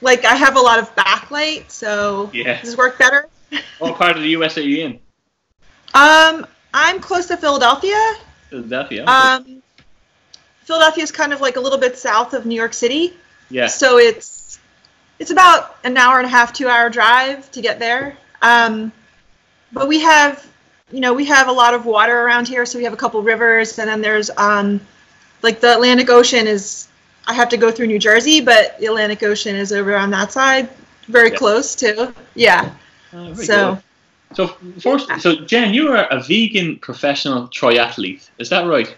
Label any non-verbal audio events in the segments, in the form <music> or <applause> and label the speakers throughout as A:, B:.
A: like I have a lot of backlight, so
B: Yeah.
A: does this work better? <laughs>
B: What part of the US are you in?
A: Um, I'm close to Philadelphia.
B: Philadelphia.
A: Um, Philadelphia is kind of like a little bit south of New York City,
B: yeah.
A: so it's it's about an hour and a half, two hour drive to get there. Um, but we have, you know, we have a lot of water around here, so we have a couple rivers, and then there's um, like the Atlantic Ocean is. I have to go through New Jersey, but the Atlantic Ocean is over on that side, very
B: Yeah.
A: close too. Yeah.
B: Very
A: so
B: good. So first, so Jen, you are a vegan professional triathlete. Is that right?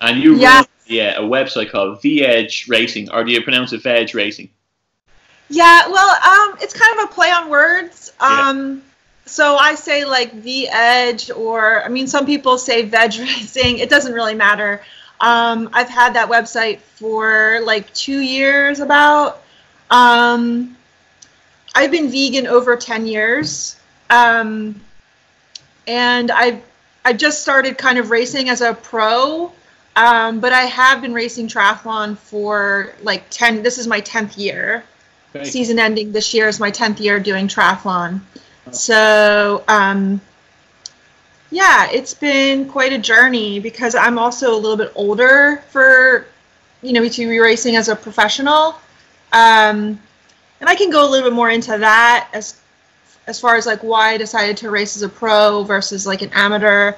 B: And you
A: Yes.
B: run yeah, a website called V Edge Racing, or do you pronounce it Veg Racing?
A: Yeah, well, um, it's kind of a play on words.
B: Yeah.
A: Um, so I say like the edge, or I mean, some people say veg <laughs> racing. It doesn't really matter. Um, I've had that website for like two years about. Um, I've been vegan over 10 years. Um, and I've, I just started kind of racing as a pro. Um, but I have been racing triathlon for like 10 this is my 10th year season ending this year is my 10th year doing triathlon. So, um, yeah, it's been quite a journey because I'm also a little bit older for, you know, to be racing as a professional. Um, and I can go a little bit more into that as as far as like why I decided to race as a pro versus like an amateur.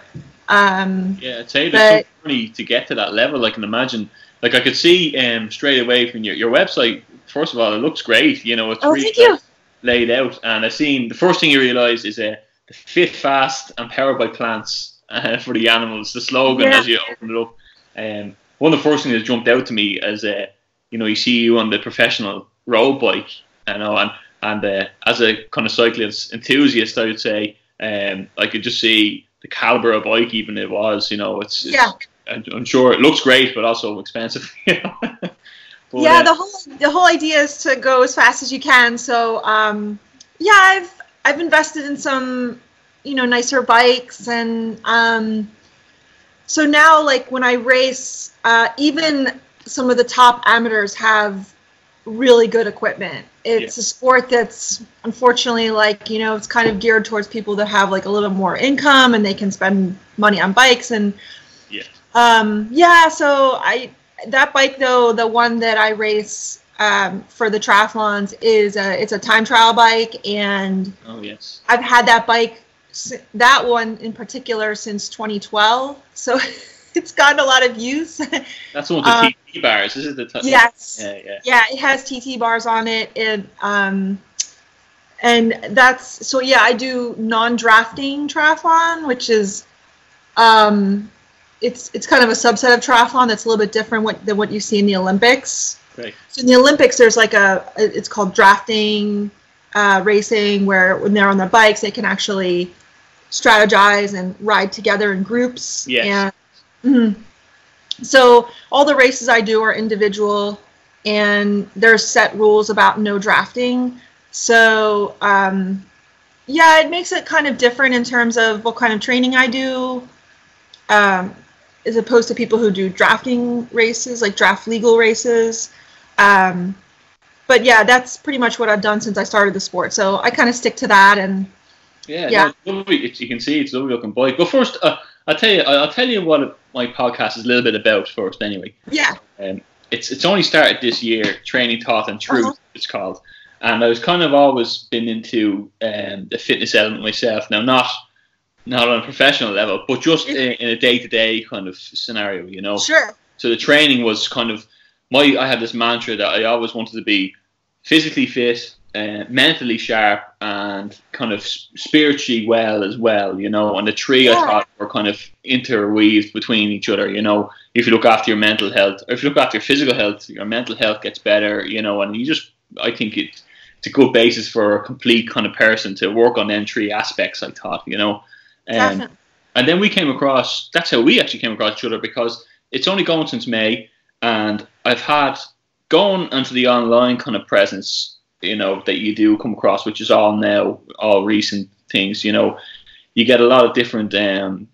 A: Um,
B: Yeah, I'd say there's
A: But-
B: so journey to get to that level. I can imagine. Like I could see um, straight away from your, your website. First of all, it looks great. You know, it's
A: Oh,
B: really laid out, and I've seen the first thing you realise is uh, fit, fast, and powered by plants uh, <laughs> for the animals. The slogan
A: Yeah.
B: as you open it up. Um, one of the first things that jumped out to me is, uh, you know you see you on the professional road bike, you know, and and uh, as a kind of cyclist enthusiast, I would say um, I could just see the caliber of bike, even it was. You know, it's, it's
A: Yeah.
B: I'm sure it looks great, but also expensive. <laughs> You know. But,
A: yeah,
B: uh,
A: the whole the whole idea is to go as fast as you can. So um, yeah, I've I've invested in some you know nicer bikes and um, so now like when I race, uh, even some of the top amateurs have really good equipment. It's a sport that's unfortunately like you know it's kind of geared towards people that have like a little more income and they can spend money on bikes and
B: yeah.
A: um, yeah, so I that bike though, the one that I race um, for the triathlons is a it's a time trial bike, and
B: Oh yes.
A: I've had that bike that one in particular since 2012. So <laughs> it's gotten a lot of use.
B: That's one with the
A: Um,
B: TT bars. This is the t-
A: yes.
B: Yeah, yeah.
A: Yeah, it has TT bars on it, and um, and that's so yeah. I do non-drafting triathlon, which is um, it's it's kind of a subset of triathlon that's a little bit different what, than what you see in the Olympics.
B: Great.
A: So in the Olympics, there's like a it's called drafting uh, racing, where when they're on their bikes, they can actually strategize and ride together in groups.
B: Yes.
A: And, mhm. So all the races I do are individual, and there's set rules about no drafting. So um, yeah, it makes it kind of different in terms of what kind of training I do, um, as opposed to people who do drafting races, like draft legal races. Um, but yeah, that's pretty much what I've done since I started the sport. So I kind of stick to that, and
B: Yeah,
A: Yeah.
B: No, it's. You can see it's a lovely looking bike. But first, uh, I'll tell you. I'll tell you what my podcast is a little bit about first. Anyway,
A: yeah,
B: um, it's it's only started this year. Training, thought, and truth.
A: Uh-huh.
B: It's called. And I was kind of always been into um, the fitness element myself. Now, not not on a professional level, but just in, in a day to day kind of scenario. You know.
A: sure,
B: So the training was kind of my. I had this mantra that I always wanted to be physically fit, uh, mentally sharp, and kind of spiritually well as well. You know, and the three I thought were kind of interweaved between each other. You know, if you look after your mental health, or if you look after your physical health, your mental health gets better. You know, and you just I think it, it's a good basis for a complete kind of person to work on them three aspects. I thought. You know. Um, and then we came across, that's how we actually came across each other because it's only going since May. And I've had going into the online kind of presence, you know, that you do come across, which is all now, all recent things, you know, you get a lot of different um,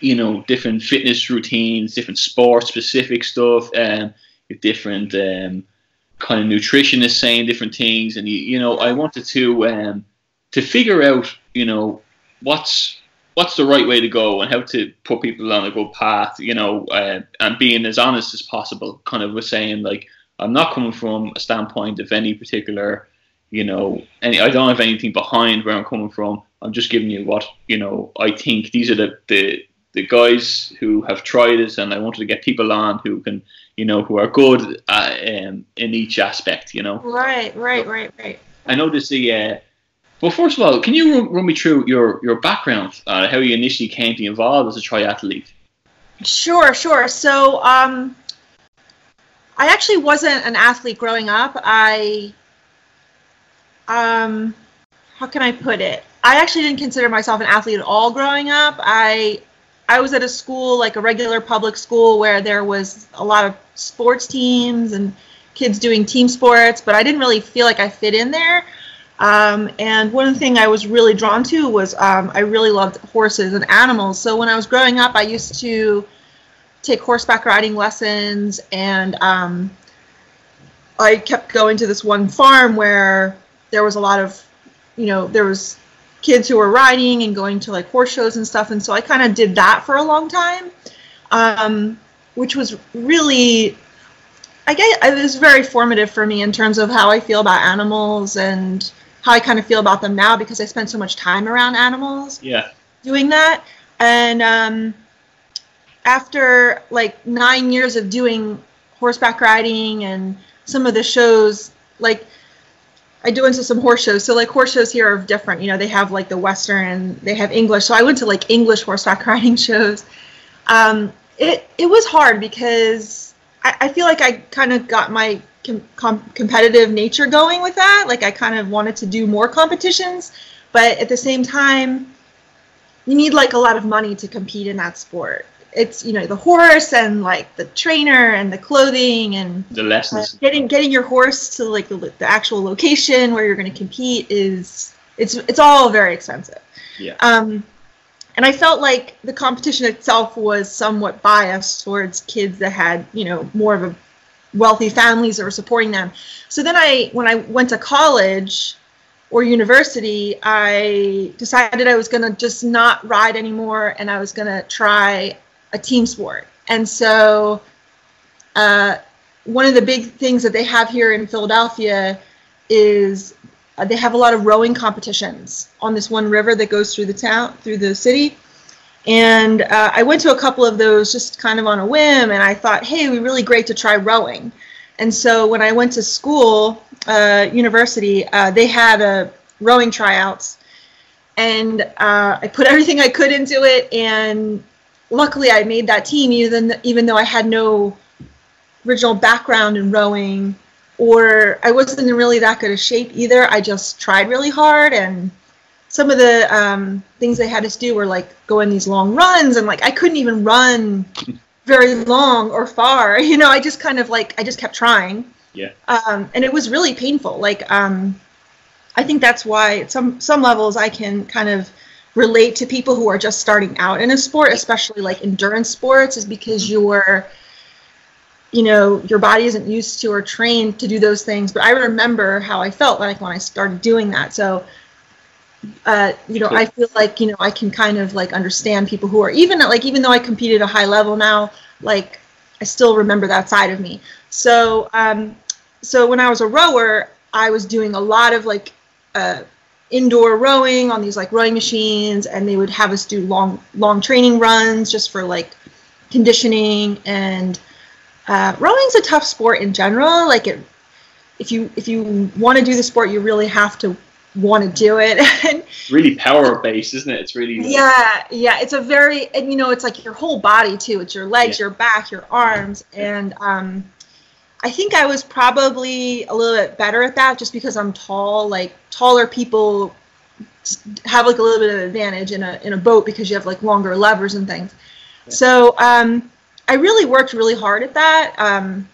B: you know, different fitness routines, different sport specific stuff, and um, different um, kind of nutritionists saying different things, and you, you know, I wanted to um, to figure out, you know, what's what's the right way to go and how to put people on a good path, you know, uh, and being as honest as possible. Kind of was saying like, I'm not coming from a standpoint of any particular, you know, any. I don't have anything behind where I'm coming from. I'm just giving you what you know. I think these are the the the guys who have tried it, and I wanted to get people on who can, you know, who are good uh, um, in each aspect, you know.
A: Right, right, right, right.
B: I noticed the. Uh, well, first of all, can you run, run me through your your background, uh, how you initially came to be involved as a triathlete?
A: Sure, sure. So, um, I actually wasn't an athlete growing up. I, um, how can I put it? I actually didn't consider myself an athlete at all growing up. I I was at a school, like a regular public school, where there was a lot of sports teams and kids doing team sports, but I didn't really feel like I fit in there. Um, and one thing I was really drawn to was um, I really loved horses and animals. So when I was growing up, I used to take horseback riding lessons, and um, I kept going to this one farm where there was a lot of, you know, there was kids who were riding and going to like horse shows and stuff. And so I kind of did that for a long time, um, which was really, I guess it was very formative for me in terms of how I feel about animals and how I kind of feel about them now because I spent so much time around animals.
B: Yeah.
A: Doing that. And um, after like nine years of doing horseback riding and some of the shows, like I do into some horse shows. So like horse shows here are different. You know, they have like the Western, they have English. So I went to like English horseback <laughs> riding shows. Um, it it was hard because I, I feel like I kind of got my com- com- competitive nature going with that. Like I kind of wanted to do more competitions, but at the same time, you need like a lot of money to compete in that sport it's you know the horse and like the trainer and the clothing and
B: the lessons.
A: Uh, getting getting your horse to like the, the actual location where you're going to compete is it's it's all very expensive.
B: Yeah.
A: Um, and I felt like the competition itself was somewhat biased towards kids that had you know more of a wealthy families that were supporting them. So then I when I went to college or university, I decided I was going to just not ride anymore and I was going to try a team sport. And so, uh, one of the big things that they have here in Philadelphia is uh, they have a lot of rowing competitions on this one river that goes through the town, through the city. And uh, I went to a couple of those just kind of on a whim, and I thought, hey, it'd be really great to try rowing. And so when I went to school, uh, university, uh, they had a rowing tryouts, and uh, I put <laughs> everything I could into it, and luckily I made that team even even though I had no original background in rowing or I wasn't really that good a shape either. I just tried really hard and some of the um, things they had us do were like go in these long runs and like I couldn't even run <laughs> very long or far. <laughs> You know, I just kind of like I just kept trying.
B: Yeah.
A: Um, and it was really painful. Like um, I think that's why at some some levels I can kind of relate to people who are just starting out in a sport, especially like endurance sports, is because you're, you know, your body isn't used to or trained to do those things. But I remember how I felt like when I started doing that. So, uh, you know, I feel like you know I can kind of like understand people who are even like even though I compete at a high level now, like I still remember that side of me. So, um, so when I was a rower, I was doing a lot of like uh, indoor rowing on these like rowing machines and they would have us do long long training runs just for like conditioning and uh, rowing's a tough sport in general like it if you if you want to do the sport you really have to want to do it <laughs>
B: really power based isn't it it's really
A: like, yeah yeah it's a very and you know it's like your whole body too it's your legs yeah. your back your arms and um I think I was probably a little bit better at that just because I'm tall. Like taller people have like a little bit of advantage in a in a boat because you have like longer levers and things. Yeah. So um, I really worked really hard at that. Um,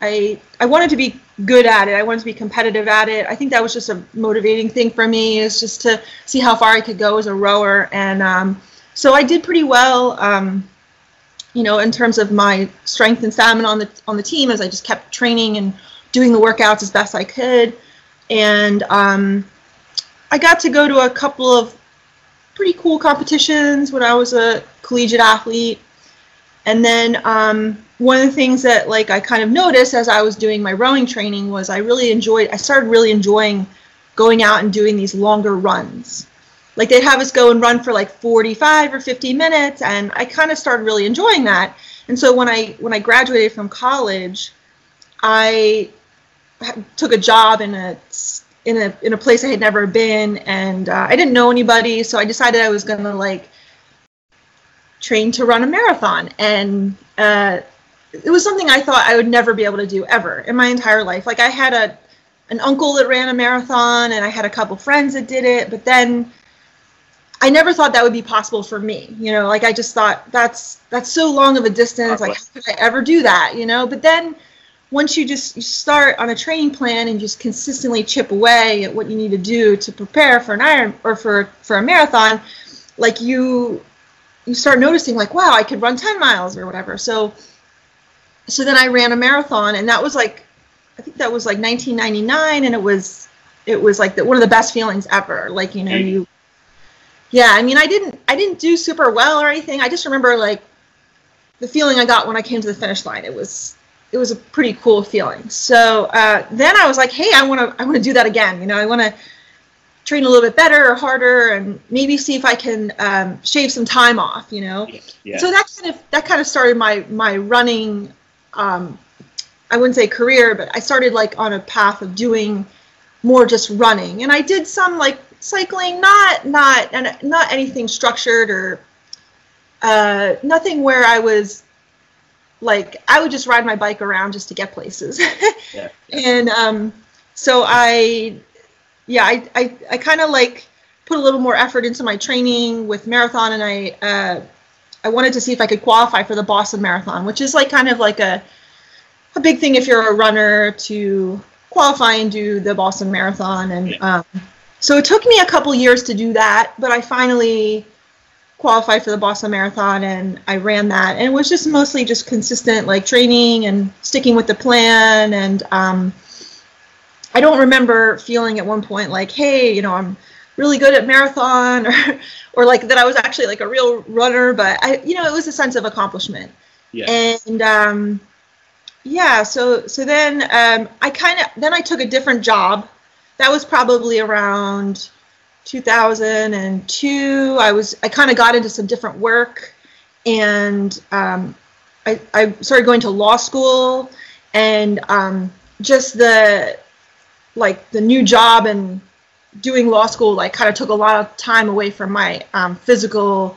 A: I I wanted to be good at it. I wanted to be competitive at it. I think that was just a motivating thing for me is just to see how far I could go as a rower. And um, so I did pretty well. Um, you know, in terms of my strength and stamina on the on the team, as I just kept training and doing the workouts as best I could, and um, I got to go to a couple of pretty cool competitions when I was a collegiate athlete. And then um, one of the things that like I kind of noticed as I was doing my rowing training was I really enjoyed. I started really enjoying going out and doing these longer runs. Like they'd have us go and run for like 45 or 50 minutes, and I kind of started really enjoying that. And so when I when I graduated from college, I took a job in a in a in a place I had never been, and uh, I didn't know anybody, so I decided I was gonna like train to run a marathon, and uh, it was something I thought I would never be able to do ever in my entire life. Like I had a an uncle that ran a marathon, and I had a couple friends that did it, but then I never thought that would be possible for me. You know, like I just thought that's that's so long of a distance. Like how could I ever do that? You know, but then once you just you start on a training plan and just consistently chip away at what you need to do to prepare for an iron or for for a marathon, like you you start noticing like wow I could run 10 miles or whatever. So so then I ran a marathon and that was like I think that was like 1999 and it was it was like the, one of the best feelings ever. Like you know you yeah I mean I didn't I didn't do super well or anything. I just remember like the feeling I got when I came to the finish line. It was it was a pretty cool feeling. So uh, then I was like, hey, I want to I want to do that again. You know, I want to train a little bit better or harder, and maybe see if I can um, shave some time off. You know, yeah. so that kind of that kind of started my my running. Um, I wouldn't say career, but I started like on a path of doing more just running, and I did some like cycling, not not and not anything structured or uh, nothing where I was like I would just ride my bike around just to get places. yeah, <laughs> yeah. And um, so I, yeah, I I, I kind of like put a little more effort into my training with marathon, and I uh, I wanted to see if I could qualify for the Boston Marathon, which is like kind of like a a big thing if you're a runner to qualify and do the Boston Marathon, and um, so it took me a couple years to do that, but I finally qualified for the Boston Marathon and I ran that. And it was just mostly just consistent like training and sticking with the plan. And um, I don't remember feeling at one point like, hey, you know, I'm really good at marathon or, <laughs> or like that I was actually like a real runner. But I, you know, it was a sense of accomplishment. Yeah. And um, yeah, so so then um, I kind of then I took a different job. That was probably around 2002 i was i kind of got into some different work and um, I, I started going to law school and um, just the like the new job and doing law school like kind of took a lot of time away from my um, physical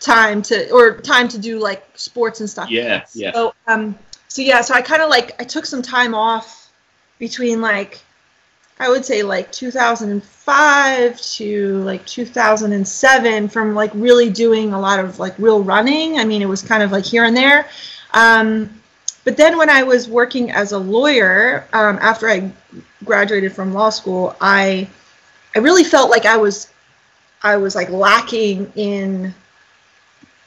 A: time to or time to do like sports and stuff
B: yeah yeah
A: so um so yeah so i kind of like i took some time off between like I would say like 2005 to like 2007 from like really doing a lot of like real running. I mean, it was kind of like here and there. Um, but then when I was working as a lawyer um, after I graduated from law school, I I really felt like I was I was like lacking in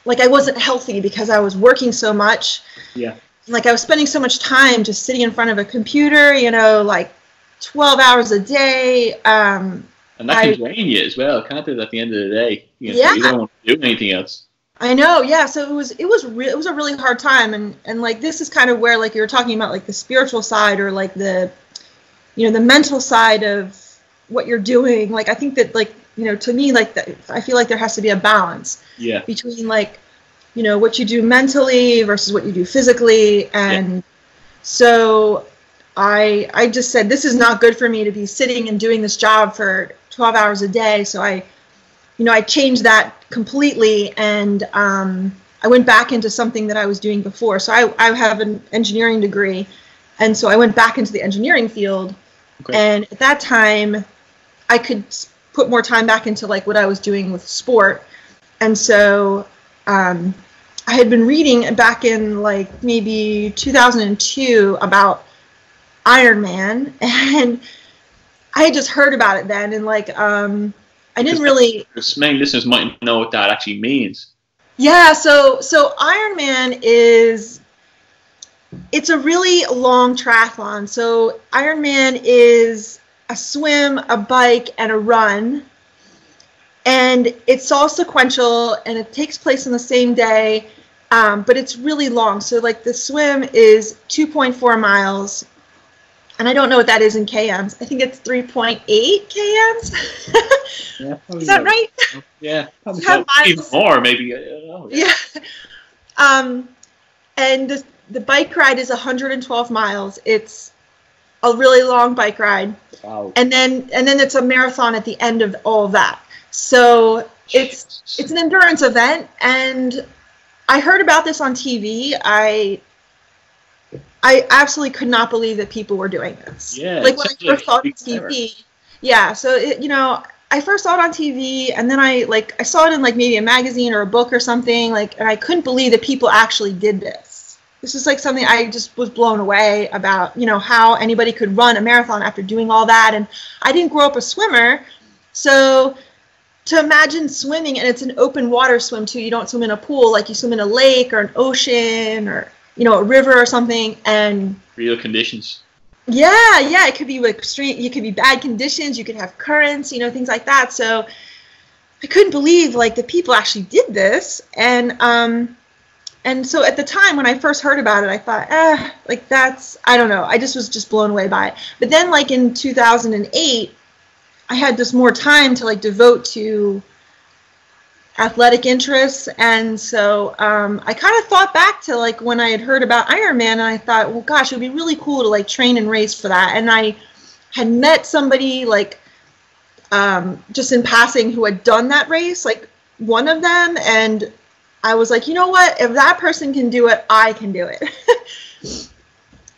A: like I wasn't healthy because I was working so much.
B: Yeah.
A: Like I was spending so much time just sitting in front of a computer, you know, like 12 hours a day. Um,
B: and that can I, drain you as well, can't do it? At the end of the day, you know, yeah. You don't want to do anything else.
A: I know, yeah. So it was, it was, re- it was a really hard time, and and like this is kind of where like you were talking about like the spiritual side or like the, you know, the mental side of what you're doing. Like I think that like you know to me like the, I feel like there has to be a balance.
B: Yeah.
A: Between like, you know, what you do mentally versus what you do physically, and yeah. so I I just said this is not good for me to be sitting and doing this job for 12 hours a day. So I, you know, I changed that completely and um, I went back into something that I was doing before. So I I have an engineering degree, and so I went back into the engineering field. Okay. And at that time, I could put more time back into like what I was doing with sport, and so. Um, I had been reading back in like maybe 2002 about Ironman, <laughs> and I had just heard about it then, and like um, I didn't really.
B: Many listeners might know what that actually means.
A: Yeah, so so Ironman is it's a really long triathlon. So Ironman is a swim, a bike, and a run. And it's all sequential and it takes place on the same day, um, but it's really long. So, like, the swim is 2.4 miles. And I don't know what that is in kms. I think it's 3.8 kms.
B: Yeah, <laughs>
A: is that right?
B: Yeah, <laughs> probably
A: Ten
B: so. even more maybe. I don't.
A: Yeah. Um, and the, the bike ride is 112 miles. It's a really long bike ride.
B: Wow.
A: and then and then it's a marathon at the end of all of that. So it's it's an endurance event, and I heard about this on TV. I I absolutely could not believe that people were doing this.
B: Yeah,
A: like when I first saw it on. TV. Yeah, so it, you know, I first saw it on TV, and then I like I saw it in like maybe a magazine or a book or something. Like, and I couldn't believe that people actually did this. This is like something I just was blown away about. You know how anybody could run a marathon after doing all that, and I didn't grow up a swimmer, so to imagine swimming and it's an open water swim too. You don't swim in a pool like you swim in a lake or an ocean or you know a river or something, and
B: Real conditions.
A: yeah, yeah, it could be like extreme. You could be bad conditions. You could have currents, you know, things like that. So I couldn't believe like the people actually did this, and um, and so at the time when I first heard about it, I thought, eh, like that's I don't know. I just was just blown away by it. But then like in 2008, I had just more time to like devote to athletic interests. And so um, i kind of thought back to like when i had heard about ironman and i thought well gosh it would be really cool to like train and race for that. And i had met somebody like um, just in passing who had done that race like one of them. And i was like you know what? If that person can do it i can do it. <laughs>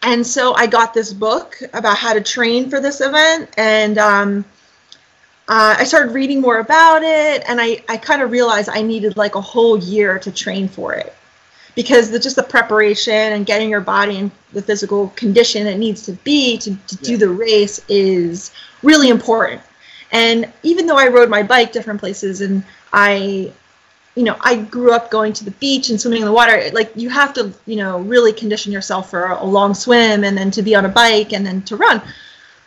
A: And so i got this book about how to train for this event. And um, uh, I started reading more about it, and I, I kind of realized I needed like a whole year to train for it because the, just the preparation and getting your body in the physical condition it needs to be to, to do the race is really important. And even though I rode my bike different places and I, you know, I grew up going to the beach and swimming in the water, like you have to, you know, really condition yourself for a, a long swim and then to be on a bike and then to run.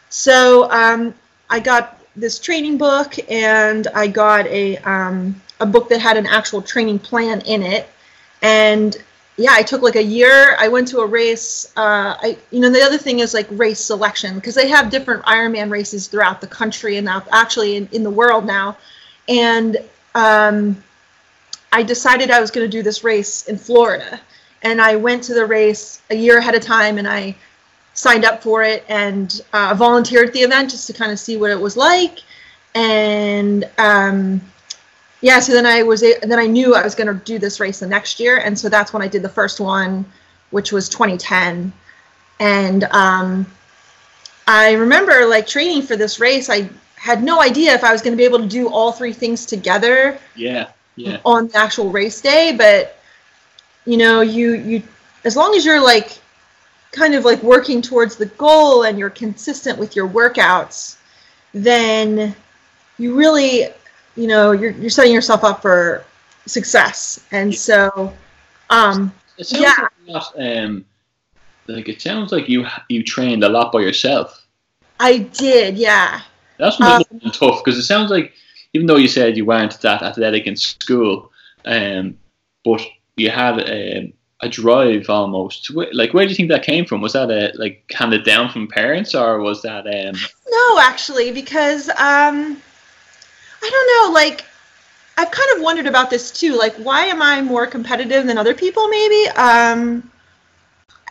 A: So um, I got this training book and I got a um, a book that had an actual training plan in it. And yeah, I took like a year. I went to a race. Uh, I you know the other thing is like race selection because they have different Ironman races throughout the country and now actually in, in the world now. And um, I decided I was going to do this race in Florida. And I went to the race a year ahead of time and I signed up for it and uh, volunteered at the event just to kind of see what it was like. And um, yeah, so then I was then I knew I was going to do this race the next year, and so that's when I did the first one, which was 2010. And um, I remember like training for this race. I had no idea if I was going to be able to do all three things together
B: Yeah, yeah,
A: on the actual race day but you know you you as long as you're like kind of like working towards the goal and you're consistent with your workouts then you really you know you're, you're setting yourself up for success and so um
B: It sounds
A: Yeah.
B: like, a lot, um, like it sounds like you you trained a lot by yourself.
A: i did yeah
B: That's
A: Um,
B: must have been tough because it sounds like even though you said you weren't that athletic in school, um, but you had um, a drive almost. Like, where do you think that came from? Was that a, like handed down from parents, or was that um,
A: No, actually, because um, I don't know. Like, I've kind of wondered about this too. Like, why am I more competitive than other people? Maybe. Um,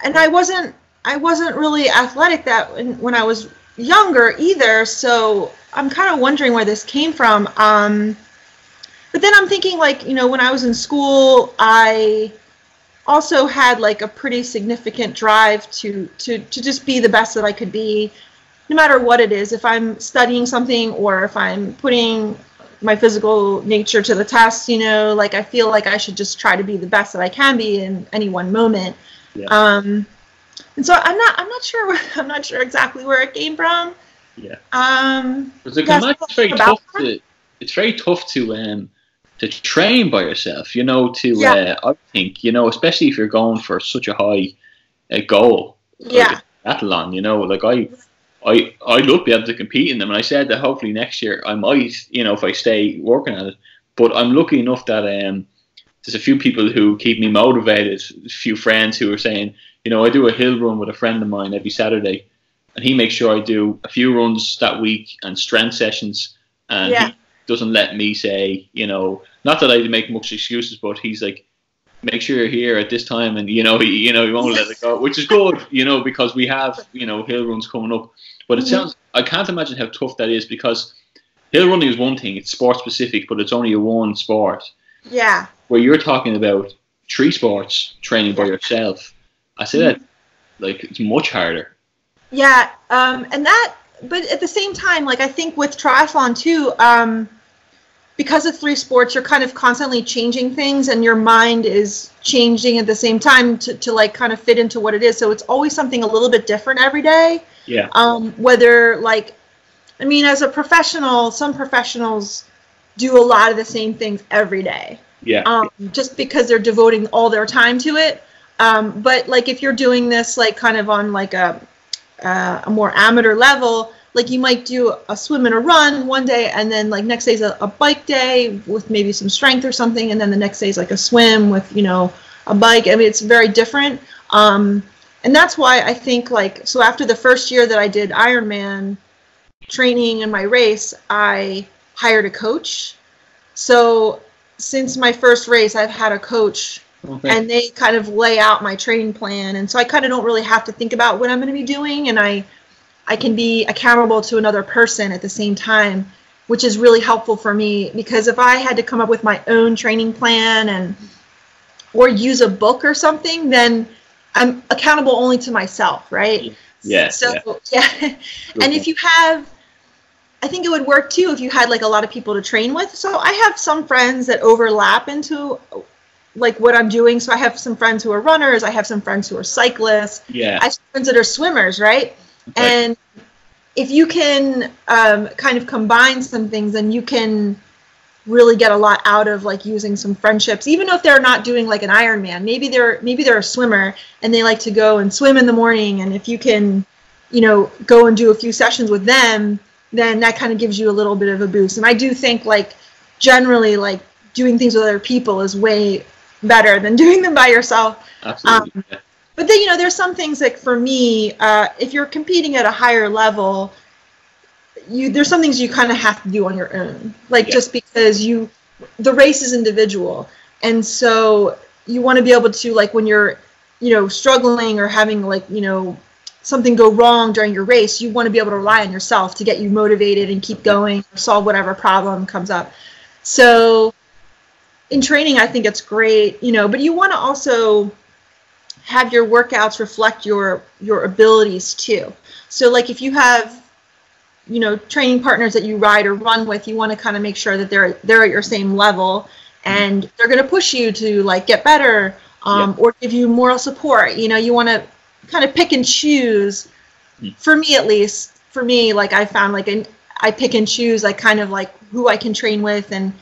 A: and I wasn't. I wasn't really athletic that when, when I was younger either. So I'm kind of wondering where this came from. Um, but then I'm thinking, like, you know, when I was in school, I also had like a pretty significant drive to to to just be the best that I could be no matter what it is, if I'm studying something or if I'm putting my physical nature to the test, you know, like I feel like I should just try to be the best that I can be in any one moment.
B: Yeah.
A: Um, and so I'm not, I'm not sure, where, <laughs> I'm not sure exactly where it came from.
B: Yeah.
A: Um,
B: Because it
A: Yes,
B: can imagine it's very tough to it's very tough to um to train by yourself. You know, to
A: Yeah.
B: uh, I think you know, especially if you're going for such a high uh, goal.
A: Yeah.
B: like a triathlon. You know, like I. I, I'd love to be able to compete in them, and I said that hopefully next year I might, you know, if I stay working at it. But I'm lucky enough that um, there's a few people who keep me motivated. A few friends who are saying, you know, I do a hill run with a friend of mine every Saturday, and he makes sure I do a few runs that week and strength sessions. And
A: Yeah.
B: Doesn't let me say, you know, not that I make much excuses, but he's like, make sure you're here at this time, and you know, <laughs> he, you know, he won't let it go, which is good, you know, because we have, you know, hill runs coming up. But it
A: Mhm.
B: sounds, I can't imagine how tough that is because hill running is one thing; it's sport specific, but it's only a one sport
A: Yeah.
B: where you're talking about three sports training by yourself, I say that like it's much harder.
A: Yeah, um, and that, but at the same time, like I think with triathlon too, um, because it's three sports, you're kind of constantly changing things, and your mind is changing at the same time to, to like kind of fit into what it is. So it's always something a little bit different every day.
B: Yeah,
A: Um, whether like, I mean, as a professional, some professionals do a lot of the same things every day
B: yeah,
A: um, just because they're devoting all their time to it. Um, but like if you're doing this like kind of on like a uh, a more amateur level, like you might do a swim and a run one day, and then like next day's a, a bike day with maybe some strength or something, and then the next day's like a swim with you know a bike. I mean, it's very different. Um, and that's why I think like so after the first year that I did Ironman training in my race, I hired a coach. So since my first race, I've had a coach
B: okay.
A: and they kind of lay out my training plan. And so i kind of don't really have to think about what i'm going to be doing and i i can be accountable to another person at the same time which is really helpful for me because if i had to come up with my own training plan and or use a book or something then i'm accountable only to myself right?
B: Yeah,
A: so
B: yeah. <laughs>
A: yeah, and if you have i think it would work too if you had like a lot of people to train with. So i have some friends that overlap into like what i'm doing. So i have some friends who are runners. I have some friends who are cyclists.
B: Yeah,
A: i have friends that are swimmers right?
B: Okay.
A: and if you can um, kind of combine some things then you can really get a lot out of like using some friendships. Even if they're not doing like an ironman maybe they're maybe they're a swimmer and they like to go and swim in the morning. And if you can you know go and do a few sessions with them then that kind of gives you a little bit of a boost. And i do think like generally like doing things with other people is way better than <laughs> doing them by yourself.
B: Absolutely.
A: um, but then you know there's some things like for me uh, if you're competing at a higher level you there's some things you kind of have to do on your own. Like
B: Yeah.
A: just because you the race is individual. And so you want to be able to like when you're you know struggling or having like you know something go wrong during your race you want to be able to rely on yourself to get you motivated and keep going or solve whatever problem comes up. So in training i think it's great you know but you want to also have your workouts reflect your your abilities too so like if you have you know training partners that you ride or run with you want to kind of make sure that they're they're at your same level and they're going to push you to like get better um, or give you moral support you know you want to kind of pick and choose
B: Mm.
A: for me at least for me like i found like an, i pick and choose like kind of like who i can train with and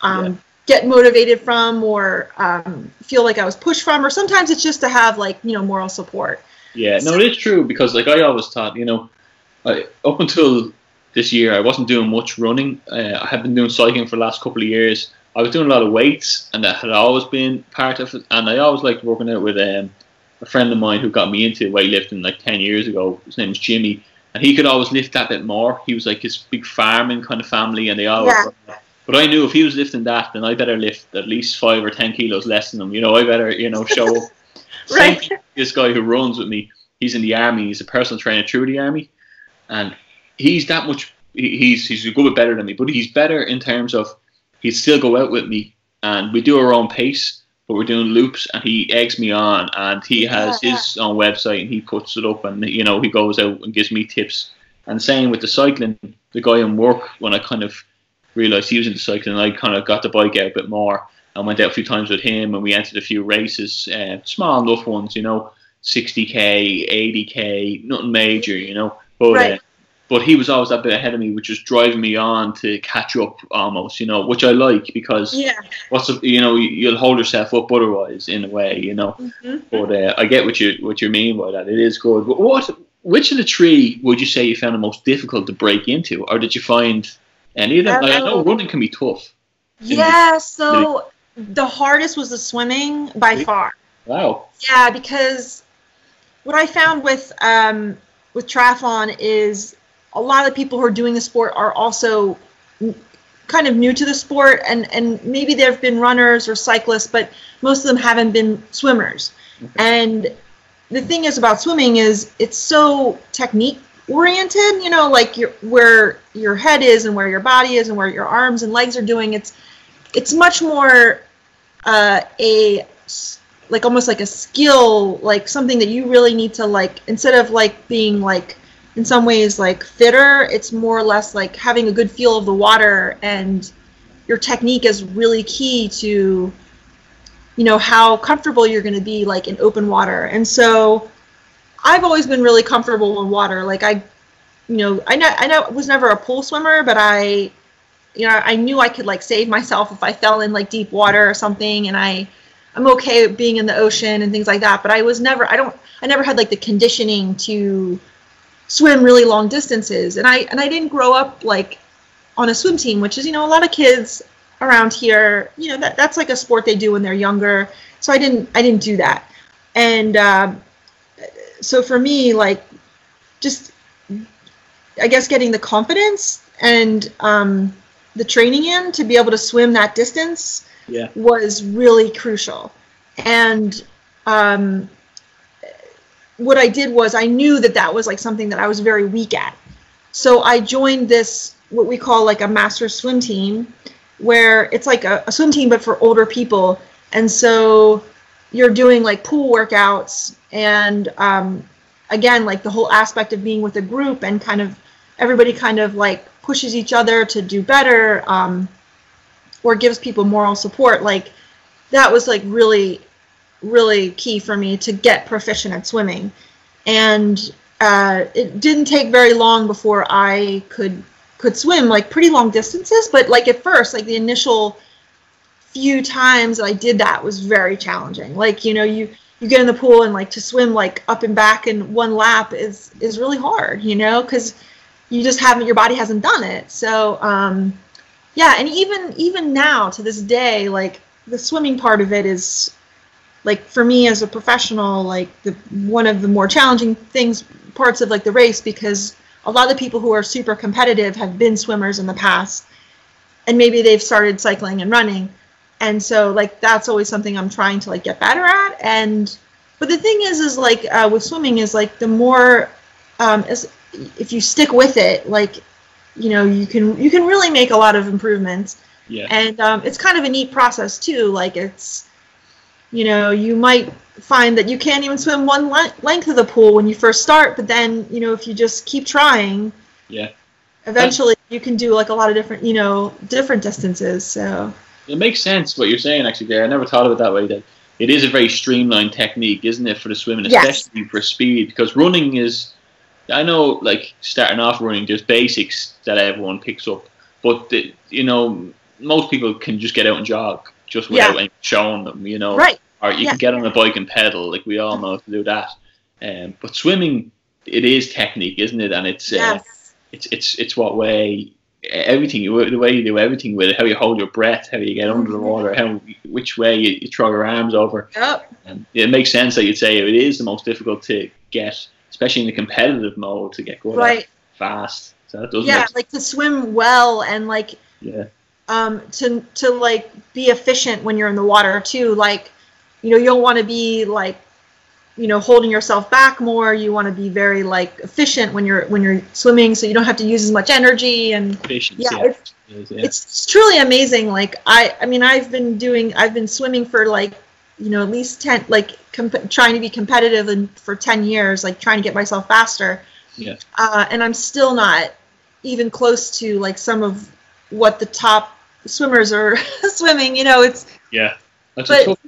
A: um,
B: Yeah.
A: Get motivated from or um, feel like i was pushed from or sometimes it's just to have like you know moral support
B: Yeah, no, it is true because like I always thought, you know, I, up until this year I wasn't doing much running. Uh, I had been doing cycling for the last couple of years. I was doing a lot of weights, and that had always been part of it. And I always liked working out with um, a friend of mine who got me into weightlifting like ten years ago. His name was Jimmy, and he could always lift that bit more. He was like his big farming kind of family, and they always.
A: Yeah.
B: But I knew if he was lifting that, then I better lift at least five or ten kilos less than him. You know, I better you know show up. <laughs>
A: Right.
B: this guy who runs with me, he's in the army. He's a personal trainer through the army, and he's that much. he- He's he's a good bit better than me, but he's better in terms of he'd still go out with me, and we do our own pace, but we're doing loops, and he eggs me on, and he has
A: Yeah,
B: his own website, and he puts it up, and you know he goes out and gives me tips. And same with the cycling, the guy in work when I kind of realised he was into cycling, I kind of got the bike out a bit more. and went out a few times with him, and we entered a few races, uh, small enough ones, you know, 60k, 80k, nothing major, you know. But uh, but he was always a bit ahead of me, which was driving me on to catch up almost, you know, which I like because
A: Yeah.
B: what's you know you'll hold yourself up otherwise in a way, you know.
A: hmm
B: But uh, I get what you what you mean by that. It is good. But what which of the three would you say you found the most difficult to break into, or did you find any of them? Like, I know running can be tough.
A: Yeah. So the hardest was the swimming by
B: Really?
A: far.
B: Wow.
A: Yeah, because what I found with um, with triathlon is a lot of the people who are doing the sport are also kind of new to the sport, and and maybe they've been runners or cyclists, but most of them haven't been swimmers. And the thing is about swimming is it's so technique oriented. You know, like your where your head is and where your body is and where your arms and legs are doing. It's it's much more uh, a like almost like a skill, like something that you really need to like instead of like being like in some ways like fitter, it's more or less like having a good feel of the water and your technique is really key to you know how comfortable you're going to be like in open water. And so I've always been really comfortable in water. Like I you know, I know I know was never a pool swimmer, but I you know, I knew I could like save myself if I fell in like deep water or something and I I'm okay being in the ocean and things like that, but I was never I don't I never had like the conditioning to swim really long distances. And I and I didn't grow up like on a swim team, which is, you know, a lot of kids around here, you know, that that's like a sport they do when they're younger. So I didn't I didn't do that. And um, so for me like just I guess getting the confidence and um, the training in to be able to swim that distance
B: Yeah.
A: was really crucial. And um, what I did was I knew that that was like something that I was very weak at. So I joined this what we call like a master swim team, where it's like a, a swim team but for older people. And so you're doing like pool workouts and um, again like the whole aspect of being with a group and kind of everybody kind of like pushes each other to do better um, or gives people moral support like that was like really really key for me to get proficient at swimming. And uh, it didn't take very long before i could could swim like pretty long distances but like at first like the initial few times that i did that was very challenging. Like you know you you get in the pool and like to swim like up and back in one lap is is really hard you know because you just haven't your body hasn't done it. So um yeah and even even now to this day like the swimming part of it is like for me as a professional like the one of the more challenging things parts of like the race because a lot of people who are super competitive have been swimmers in the past and maybe they've started cycling and running and so like that's always something i'm trying to like get better at and but the thing is is like uh, with swimming is like the more um, is if you stick with it like you know you can you can really make a lot of improvements
B: Yeah.
A: and um, it's kind of a neat process too like it's you know you might find that you can't even swim one le- length of the pool when you first start but then you know if you just keep trying
B: Yeah.
A: eventually you can do like a lot of different you know different distances so
B: It makes sense what you're saying actually there. I never thought of it that way. That it is a very streamlined technique, isn't it, for the swimming,
A: Yes.
B: especially for speed? Because running is, I know, like starting off running, there's basics that everyone picks up, but the, you know, most people can just get out and jog just without
A: Yeah.
B: showing them, you know,
A: right
B: or you
A: Yeah.
B: can get on a bike and pedal, like we all know how to do that. Um, but swimming, it is technique, isn't it? And it's uh,
A: yes
B: it's it's it's what way everything you the way you do everything with it, how you hold your breath, how you get under the water, how which way you, you throw your arms over.
A: yep
B: And it makes sense that you'd say it is the most difficult to get, especially in the competitive mode, to get good
A: right
B: fast. So
A: yeah like to swim well and like
B: yeah
A: um to to like be efficient when you're in the water too like you know you don't want to be like you know holding yourself back more you want to be very like efficient when you're when you're swimming so you don't have to use as much energy and
B: efficiency.
A: Yeah, it's-
B: it is, yeah.
A: it's, it's truly amazing like i i mean i've been doing i've been swimming for like you know at least 10 like comp- trying to be competitive and for 10 years like trying to get myself faster
B: Yeah.
A: uh, and i'm still not even close to like some of what the top swimmers are <laughs> swimming you know it's
B: yeah. That's a
A: but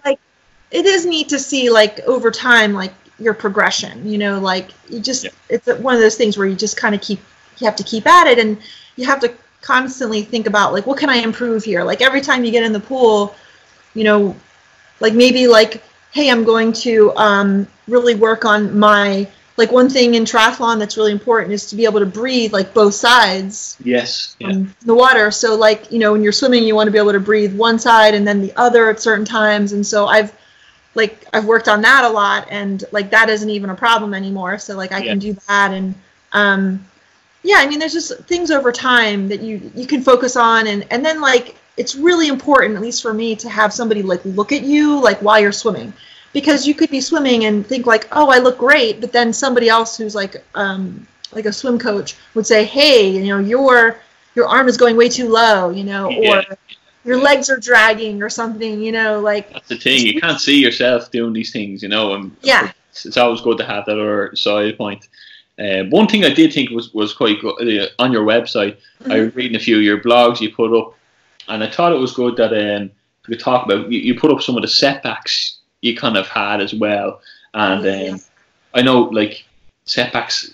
A: it is neat to see like over time like your progression you know like you just
B: Yeah.
A: it's one of those things where you just kind of keep you have to keep at it and you have to constantly think about like what can I improve here? Like every time you get in the pool, you know, like maybe like hey, I'm going to um, really work on my like one thing in triathlon that's really important is to be able to breathe like both sides
B: Yes. Yeah.
A: um, the water. So like you know when you're swimming, you want to be able to breathe one side and then the other at certain times. And so I've like I've worked on that a lot, and like that isn't even a problem anymore. So like I
B: Yeah.
A: can do that, and um, yeah, I mean there's just things over time that you you can focus on, and and then like it's really important, at least for me, to have somebody like look at you like while you're swimming. Because you could be swimming and think like, oh, I look great, but then somebody else who's like, um, like a swim coach would say, hey, you know, your your arm is going way too low, you know,
B: Yeah.
A: or your legs are dragging or something, you know, like
B: That's the thing. You can't see yourself doing these things, you know. And
A: Yeah.
B: it's, it's always good to have that other side point. Uh, one thing I did think was was quite good uh, on your website. I was reading a few of your blogs you put up, and I thought it was good that um, we could talk about. You, you put up some of the setbacks you kind of had as well, and
A: Yeah.
B: um, I know like setbacks.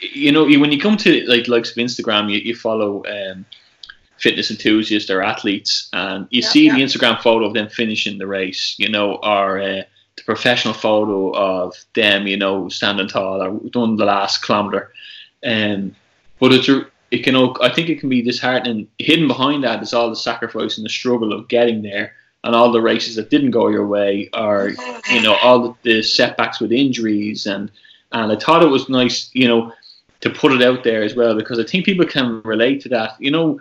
B: You know, when you come to like likes of Instagram, you, you follow um, fitness enthusiasts or athletes, and you
A: Yeah,
B: see
A: yeah.
B: the Instagram photo of them finishing the race. You know, or uh, the professional photo of them, you know, standing tall or doing the last kilometer. Um, but it's a, it can I think it can be disheartening. Hidden behind that is all the sacrifice and the struggle of getting there, and all the races that didn't go your way, or you know, all the, the setbacks with injuries, and and I thought it was nice, you know, to put it out there as well because I think people can relate to that. You know,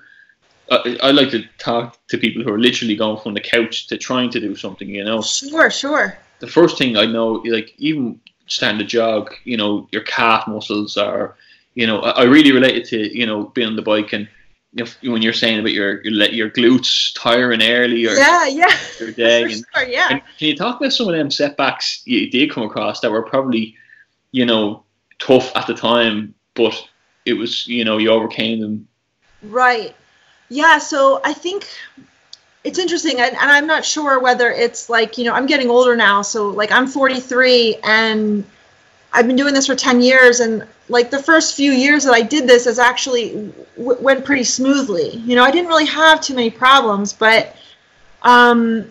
B: I, I like to talk to people who are literally going from the couch to trying to do something. You know,
A: sure, sure.
B: the first thing I know, like even starting to jog, you know, your calf muscles are, you know, I, I really related to, you know, being on the bike and you know, when you're saying about your your, your glutes tiring early or
A: Yeah, yeah.
B: your day. <laughs>
A: For
B: And,
A: sure, yeah.
B: and can you talk about some of them setbacks you did come across that were probably, you know, tough at the time, but it was, you know, you overcame them.
A: Right. Yeah, so I think it's interesting, and, and I'm not sure whether it's like, you know, I'm getting older now, so like I'm 43 and I've been doing this for 10 years, and like the first few years that I did this is actually w- went pretty smoothly. You know, I didn't really have too many problems, but um,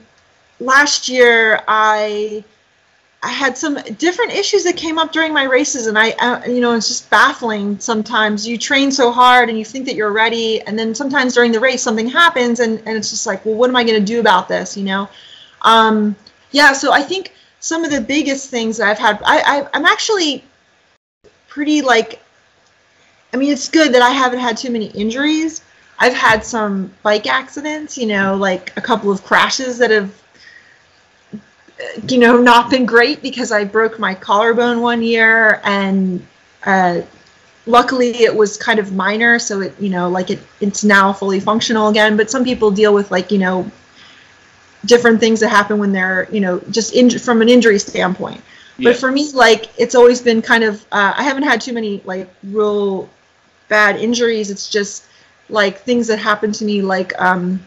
A: last year I I had some different issues that came up during my races, and I, uh, you know, it's just baffling sometimes. You train so hard and you think that you're ready, and then sometimes during the race something happens, and, and it's just like, well, what am I going to do about this, you know? Um, yeah, so I think some of the biggest things that I've had, I, I, I'm actually pretty like, I mean, it's good that I haven't had too many injuries. I've had some bike accidents, you know, like a couple of crashes that have you know, not been great because I broke my collarbone one year, and uh, luckily it was kind of minor, so it, you know, like it, it's now fully functional again. But some people deal with like, you know, different things that happen when they're, you know, just inj- from an injury standpoint.
B: Yeah.
A: But for me, like, it's always been kind of, uh, I haven't had too many like real bad injuries. It's just like things that happened to me, like um,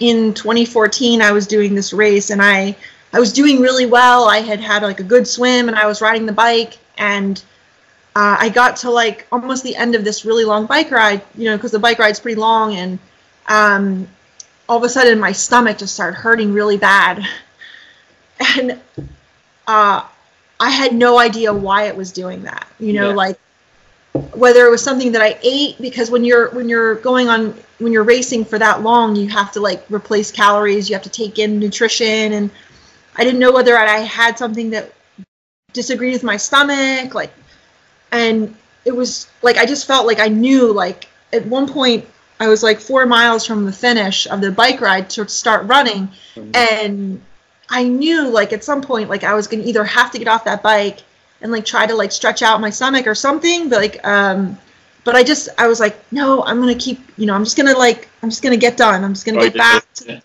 A: in 2014, I was doing this race and I I was doing really well. I had had like a good swim and I was riding the bike and uh, I got to like almost the end of this really long bike ride, you know, because the bike ride's pretty long and um, all of a sudden my stomach just started hurting really bad. <laughs> And uh, I had no idea why it was doing that, you know,
B: Yeah.
A: like whether it was something that I ate because when you're when you're going on when you're racing for that long, you have to like replace calories, you have to take in nutrition and I didn't know whether I had something that disagreed with my stomach, like, and it was like I just felt like I knew, like, at one point I was like four miles from the finish of the bike ride to start running, and I knew, like, at some point, like, I was gonna either have to get off that bike and like try to like stretch out my stomach or something, but like, um, but I just I was like, no, I'm gonna keep, you know, I'm just gonna like, I'm just gonna get done. I'm just gonna
B: Right,
A: get back to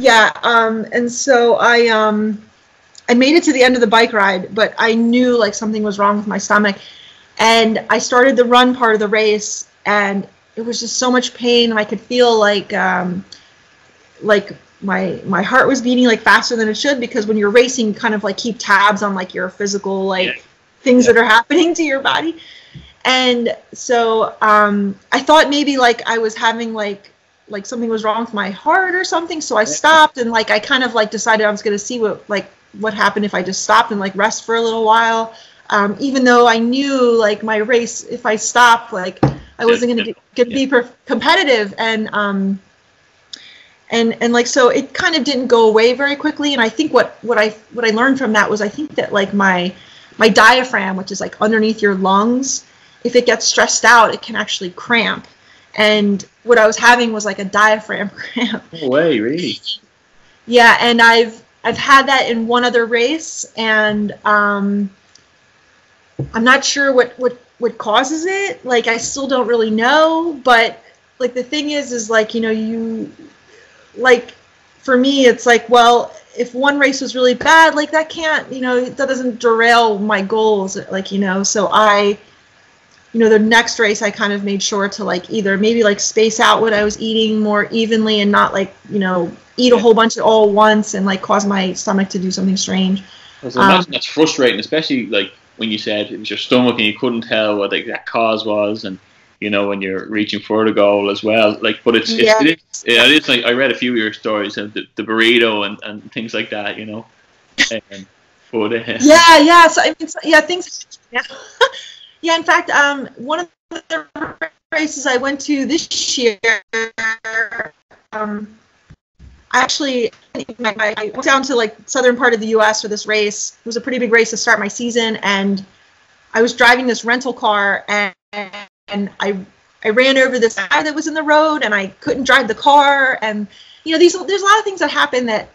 B: yeah.
A: um and so i um i made it to the end of the bike ride but i knew like something was wrong with my stomach and i started the run part of the race and it was just so much pain and i could feel like um like my my heart was beating like faster than it should because when you're racing you kind of like keep tabs on like your physical like
B: Yeah.
A: things
B: Yeah.
A: that are happening to your body And so um, I thought maybe like I was having like like something was wrong with my heart or something. So I stopped and like I kind of like decided I was going to see what like what happened if I just stopped and like rest for a little while. Um, even though I knew like my race, if I stopped, like I wasn't going to be per- competitive and um, and and like so it kind of didn't go away very quickly. And I think what what I what I learned from that was I think that like my my diaphragm, which is like underneath your lungs, if it gets stressed out, it can actually cramp. And what I was having was like a diaphragm <laughs> cramp.
B: No way, really?
A: Yeah, and I've I've had that in one other race, and um, I'm not sure what what what causes it. Like I still don't really know, but like the thing is, is like you know you like for me, it's like well, if one race was really bad, like that can't you know that doesn't derail my goals. Like you know, so I you know the next race i kind of made sure to like either maybe like space out what i was eating more evenly and not like you know eat a whole bunch of all once and like cause my stomach to do something strange.
B: So um, that's frustrating especially like when you said it was your stomach and you couldn't tell what the exact cause was and you know when you're reaching for the goal as well. Like but it's,
A: yeah.
B: it is it is like i read a few of your stories of the, the burrito and, and things like that you know? <laughs> Um, but, uh,
A: yeah yeah so i mean so, yeah things yeah <laughs> Yeah, in fact, um, one of the races I went to this year, um, actually I went down to like southern part of the U.S. for this race. It was a pretty big race to start my season, and I was driving this rental car, and, and I I ran over this guy that was in the road, and I couldn't drive the car, and you know these there's a lot of things that happen that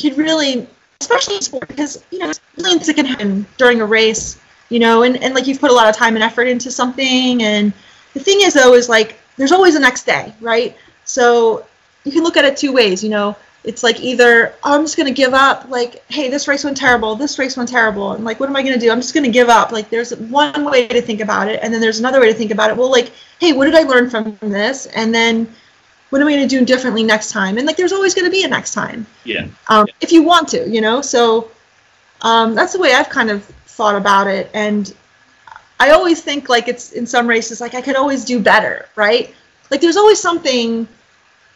A: could really especially in sport because you know millions that can happen during a race you know and, and like you've put a lot of time and effort into something and the thing is though is like there's always a next day right? So you can look at it two ways you know? It's like either oh, i'm just going to give up like hey this race went terrible this race went terrible and like what am i going to do? I'm just going to give up. Like there's one way to think about it and then there's another way to think about it. Well like hey what did i learn from this? And then what am I going to do differently next time? And like, there's always going to be a next time.
B: Yeah.
A: Um,
B: yeah.
A: If you want to, you know. So um, that's the way I've kind of thought about it, and I always think like it's in some races like I could always do better, right? Like there's always something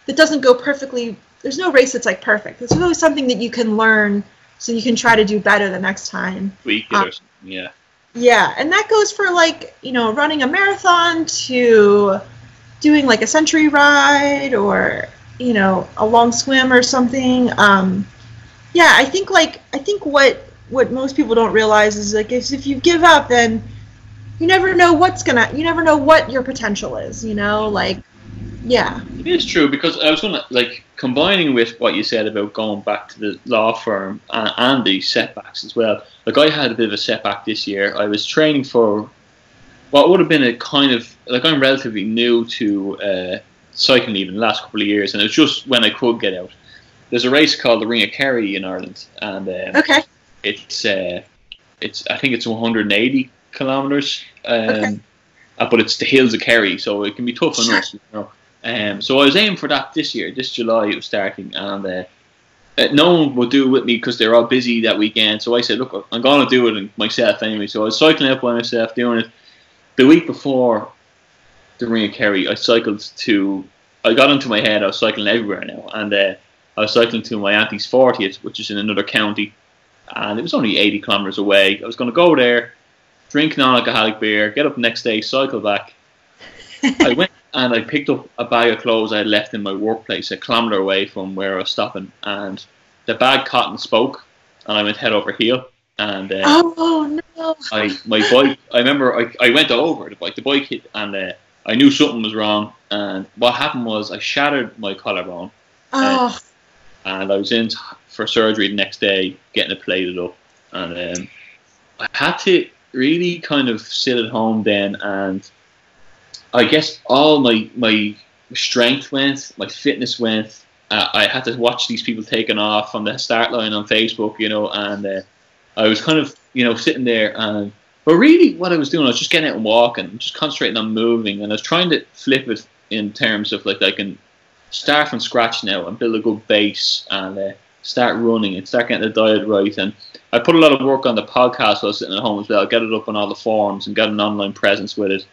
A: that doesn't go perfectly. There's no race that's like perfect. There's always something that you can learn so you can try to do better the next time.
B: Tweak it um, or something, yeah.
A: Yeah, and that goes for like you know running a marathon to doing like a century ride or you know a long swim or something um, yeah i think like i think what what most people don't realize is like is if you give up then you never know what's gonna you never know what your potential is you know like yeah.
B: It is true because i was gonna like combining with what you said about going back to the law firm and, and the setbacks as well. Like i had a bit of a setback this year. I was training for what would have been a kind of like I'm relatively new to uh, cycling even the last couple of years, and it was just when I could get out. There's a race called the Ring of Kerry in Ireland, and um,
A: okay,
B: it's uh, it's I think it's 180 kilometers, um, okay. uh, but it's the hills of Kerry, so it can be tough on us, you know. Um, so I was aiming for that this year. This July it was starting, and uh, uh no one would do it with me because they're all busy that weekend. So I said, look, I'm going to do it myself anyway. So I was cycling up by myself, doing it the week before the Ring of Kerry, I cycled to. I got into my head. I was cycling everywhere now, and uh, I was cycling to my auntie's fortieth, which is in another county, and it was only eighty kilometers away. I was going to go there, drink non-alcoholic beer, get up the next day, cycle back. <laughs> I went and I picked up a bag of clothes I had left in my workplace, a kilometre away from where I was stopping, and the bag caught and spoke, and I went head over heel and uh,
A: oh no!
B: I my bike. I remember I, I went over the bike. The bike hit, and uh, I knew something was wrong. And what happened was I shattered my collarbone.
A: Oh.
B: and I was in for surgery the next day, getting it plated up, and um, I had to really kind of sit at home then, and I guess all my my strength went, my fitness went. Uh, I had to watch these people taking off on the start line on Facebook, you know, and uh, I was kind of, you know, sitting there and but really what I was doing, I was just getting out and walking, just concentrating on moving and I was trying to flip it in terms of like I can start from scratch now and build a good base and uh, start running and start getting the diet right. And I put a lot of work on the podcast while I was sitting at home as well. Get it up on all the forums and get an online presence with it.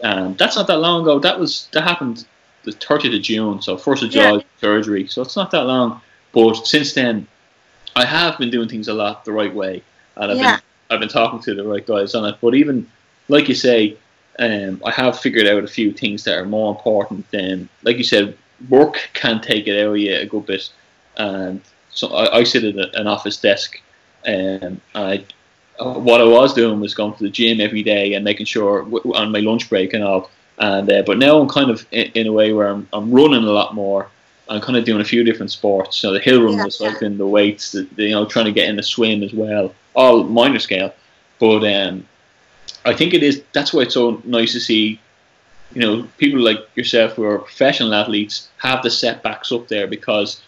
B: And that's not that long ago. That was that happened the 30th of June, so first of July
A: Yeah.
B: surgery. So it's not that long. But since then, I have been doing things a lot the right way, and I've
A: Yeah.
B: been I've been talking to the right guys on it. But even like you say, um, I have figured out a few things that are more important than, like you said, work can take it out of you a good bit. And so I, I sit at a- an office desk, and I what I was doing was going to the gym every day and making sure on my lunch break and all. And uh, but now I'm kind of in, in a way where I'm, I'm running a lot more. I'm kind of doing a few different sports. So the hill run,
A: Yeah,
B: the cycling, the weights, the, the, you know, trying to get in the swim as well, all minor scale. But um, I think it is. That's why it's so nice to see, you know, people like yourself who are professional athletes have the setbacks up there because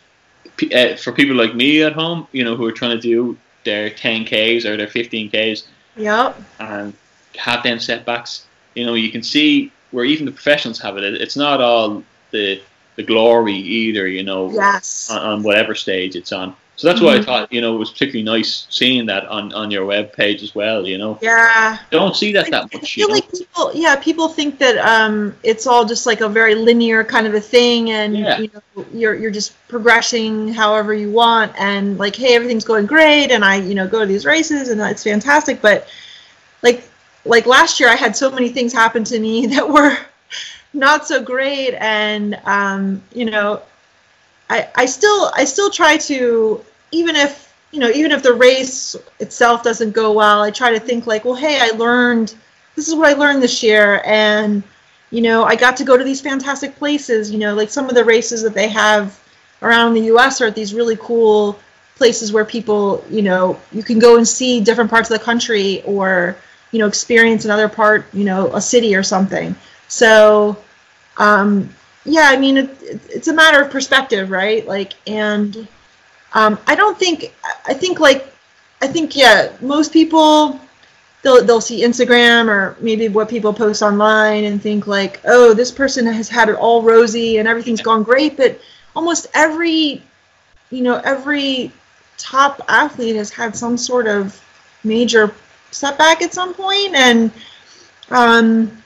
B: p- uh, for people like me at home, you know, who are trying to do their 10ks or their 15ks
A: Yep.
B: and have them setbacks, you know, you can see where even the professionals have. It- It's not all the the glory either, you know,
A: Yes.
B: on, on whatever stage it's on. So that's why I
A: Mhm.
B: thought, you know, it was particularly nice seeing that on, on your web page as well, you know.
A: Yeah.
B: Don't see that that much, you know.
A: like people, yeah, people think that um, it's all just like a very linear kind of a thing, and
B: Yeah.
A: you know, you're you're just progressing however you want, and like, hey, everything's going great, and I, you know, go to these races, and it's fantastic. But like, like last year, I had so many things happen to me <laughs> that were not so great, and um, you know, I I still I still try to even if you know even if the race itself doesn't go well, I try to think like, well, hey, I learned this is what I learned this year, and you know, I got to go to these fantastic places. You know, like some of the races that they have around the U.S. are at these really cool places where people, you know, you can go and see different parts of the country or you know experience another part, you know, a city or something. So, um, yeah, I mean, it, it, it's a matter of perspective, right? Like, and um, I don't think I think like I think yeah, most people they'll they'll see Instagram or maybe what people post online and think like, oh, this person has had it all rosy and everything's gone great, but almost every you know every top athlete has had some sort of major setback at some point and um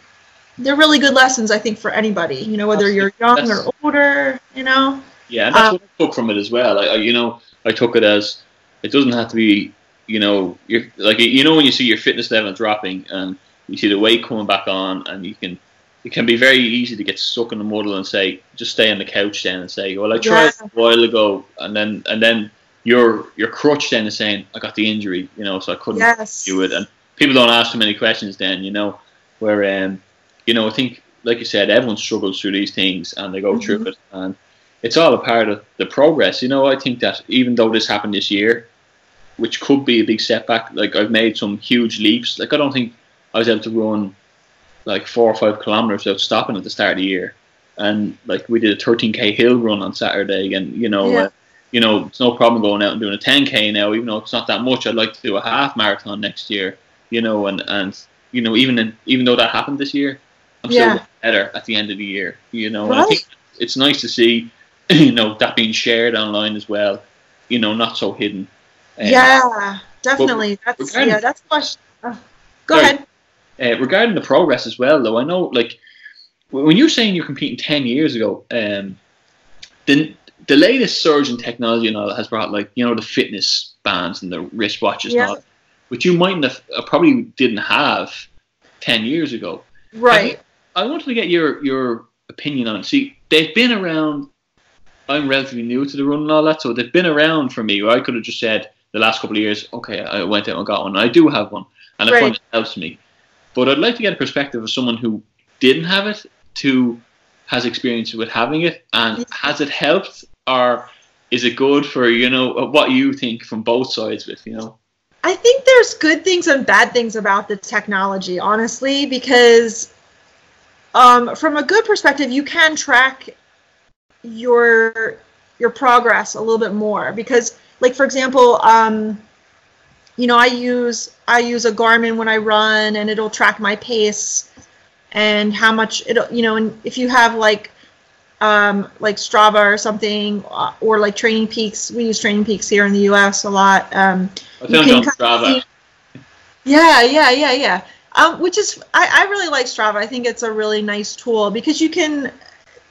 A: they're really good lessons i think for anybody you know whether you're young or older you know
B: Yeah, and that's
A: Um,
B: what I took from it as well. I, I, you know, I took it as it doesn't have to be, you know, you're like you know when you see your fitness level dropping and you see the weight coming back on, and you can, it can be very easy to get stuck in the muddle and say, just stay on the couch then and say, well, I tried
A: Yeah.
B: a while ago, and then and then your your crutch then is saying, I got the injury, you know, so I couldn't
A: yes
B: do it, and people don't ask too many questions then, you know, where um, you know, I think like you said, everyone struggles through these things and they go
A: Mm-hmm.
B: through it, and it's all a part of the progress. You know, I think that even though this happened this year, which could be a big setback, like I've made some huge leaps. Like I don't think I was able to run like four or five kilometers without stopping at the start of the year, and like we did a 13k hill run on Saturday, and you know.
A: Yeah.
B: Uh, you know, it's no problem going out and doing a 10k now, even though it's not that much. I'd like to do a half marathon next year, you know, and, and you know, even in, even though that happened this year, I'm
A: Yeah.
B: still better at the end of the year, you know. And I think it's nice to see, <clears throat> you know, that being shared online as well, you know, not so hidden. Um,
A: yeah definitely that's yeah that's question uh, go
B: Sorry.
A: ahead
B: Uh, regarding the progress as well, though, I know, like, when you're saying you're competing 10 years ago, um, the, the latest surge in technology and all has brought, like, you know, the fitness bands and the wristwatches
A: Yeah.
B: and all, which you mightn't have, uh, probably didn't have 10 years ago.
A: right
B: I wanted to get your, your opinion on it. See, they've been around, I'm relatively new to the run and all that, so they've been around for me. Where I could have just said the last couple of years, okay, I went out and got one. I do have one, and I
A: Right.
B: find it helps me. But I'd like to get a perspective of someone who didn't have it to has experience with having it, and has it helped, or is it good for you know what you think from both sides it? You know,
A: I think there's good things and bad things about the technology, honestly, because um, from a good perspective, you can track your your progress a little bit more. Because, like for example, um, you know, I use I use a Garmin when I run, and it'll track my pace and how much it'll You know, and if you have like um, like Strava or something, uh, or like Training Peaks. We use Training Peaks here in the U.S. a lot. Um,
B: I found on Strava.
A: Yeah, yeah, yeah, yeah. Um, which is I, I really like Strava. I think it's a really nice tool because you can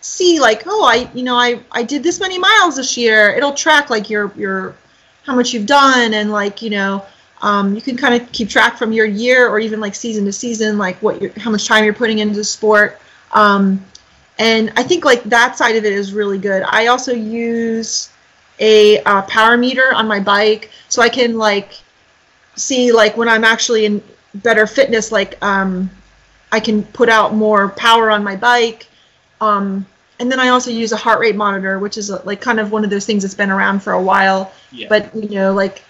A: see like, oh, I you know I I did this many miles this year. It'll track like your your how much you've done and like you know um, you can kind of keep track from your year or even like season to season, like what you're, how much time you're putting into the sport. Um, and I think like that side of it is really good. I also use a uh, power meter on my bike so I can like see like when I'm actually in better fitness, like um, I can put out more power on my bike. Um, and then I also use a heart rate monitor, which is a, like kind of one of those things that's been around for a while.
B: Yeah.
A: But you know, like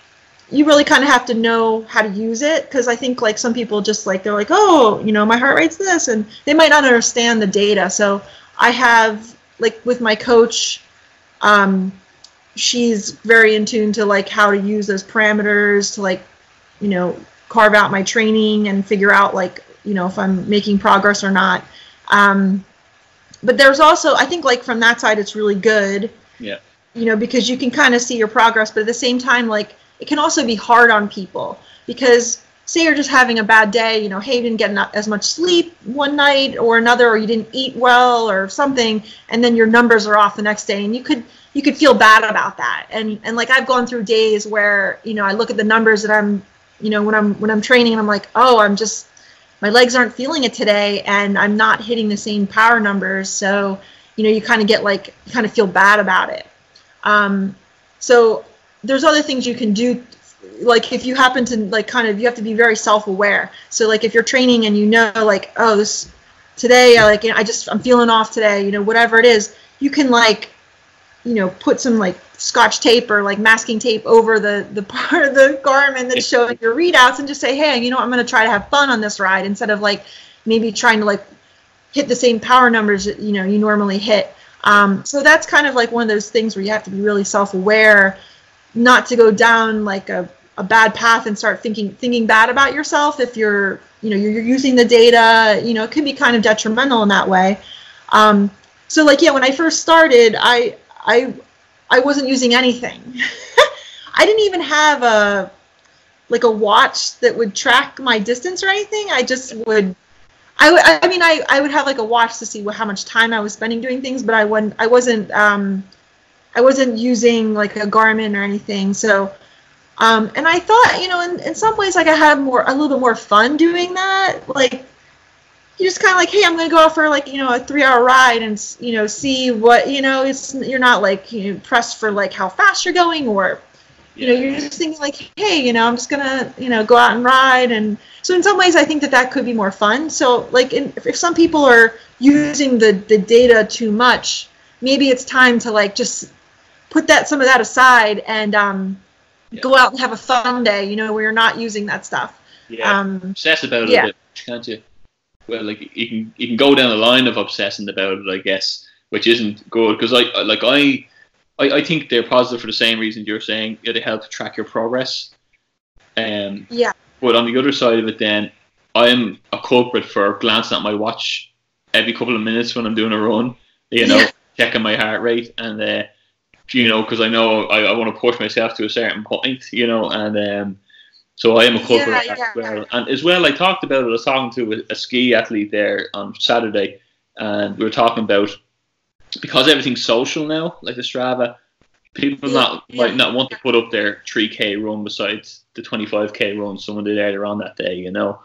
A: you really kind of have to know how to use it because I think like some people just like they're like, oh, you know, my heart rate's this, and they might not understand the data. So I have like with my coach, um, she's very in tune to like how to use those parameters to like, you know, carve out my training and figure out like you know if I'm making progress or not. Um, but there's also I think like from that side it's really good.
B: Yeah.
A: You know because you can kind of see your progress, but at the same time like it can also be hard on people because say you're just having a bad day, you know, hey, you didn't get as much sleep one night or another, or you didn't eat well or something, and then your numbers are off the next day, and you could you could feel bad about that. And and like I've gone through days where you know I look at the numbers that I'm, you know, when I'm when I'm training, and I'm like, oh, I'm just my legs aren't feeling it today, and I'm not hitting the same power numbers, so you know you kind of get like you kind of feel bad about it. Um, so there's other things you can do like if you happen to like kind of you have to be very self-aware so like if you're training and you know like oh this today like I just I'm feeling off today you know whatever it is you can like you know put some like scotch tape or like masking tape over the the part of the Garmin that's showing your readouts and just say hey you know I'm going to try to have fun on this ride instead of like maybe trying to like hit the same power numbers that you know you normally hit. Um, so that's kind of like one of those things where you have to be really self-aware not to go down like a, a bad path and start thinking thinking bad about yourself if you're you know you're, you're using the data you know it can be kind of detrimental in that way. Um, so like yeah when i first started i i i wasn't using anything <laughs> i didn't even have a like a watch that would track my distance or anything i just would I, I mean I, I would have like a watch to see what, how much time i was spending doing things but i wasn't i wasn't um, I wasn't using like a Garmin or anything. So, um, and I thought, you know, in, in some ways, like I had more, a little bit more fun doing that. Like, you just kind of like, hey, I'm gonna go out for like, you know, a three-hour ride and you know, see what, you know, it's you're not like you know, pressed for like how fast you're going or, you know, you're just thinking like, hey, you know, I'm just gonna, you know, go out and ride. And so in some ways, I think that that could be more fun. So like, in, if some people are using the the data too much, maybe it's time to like just put that some of that aside and um, yeah. go out and have a fun day. You know, where you're not using that stuff.
B: Yeah, um, obsess about it yeah. a bit, can't you? Well, like you can you can go down the line of obsessing about it, I guess, which isn't good because I like I, I I think they're positive for the same reason you're saying. Yeah, they help track your progress. Um,
A: yeah.
B: But on the other side of it, then I'm a culprit for glancing at my watch every couple of minutes when I'm doing a run. You know, yeah. checking my heart rate and. Uh, you know, because I know I, I want to push myself to a certain point, you know, and um, so I am a culprit yeah, yeah, as well. And as well, I talked about it. I was talking to a, a, ski athlete there on Saturday, and we were talking about because everything's social now, like the Strava. People yeah, not might not want to put up their 3k run besides the 25k run someone did earlier on that day, you know.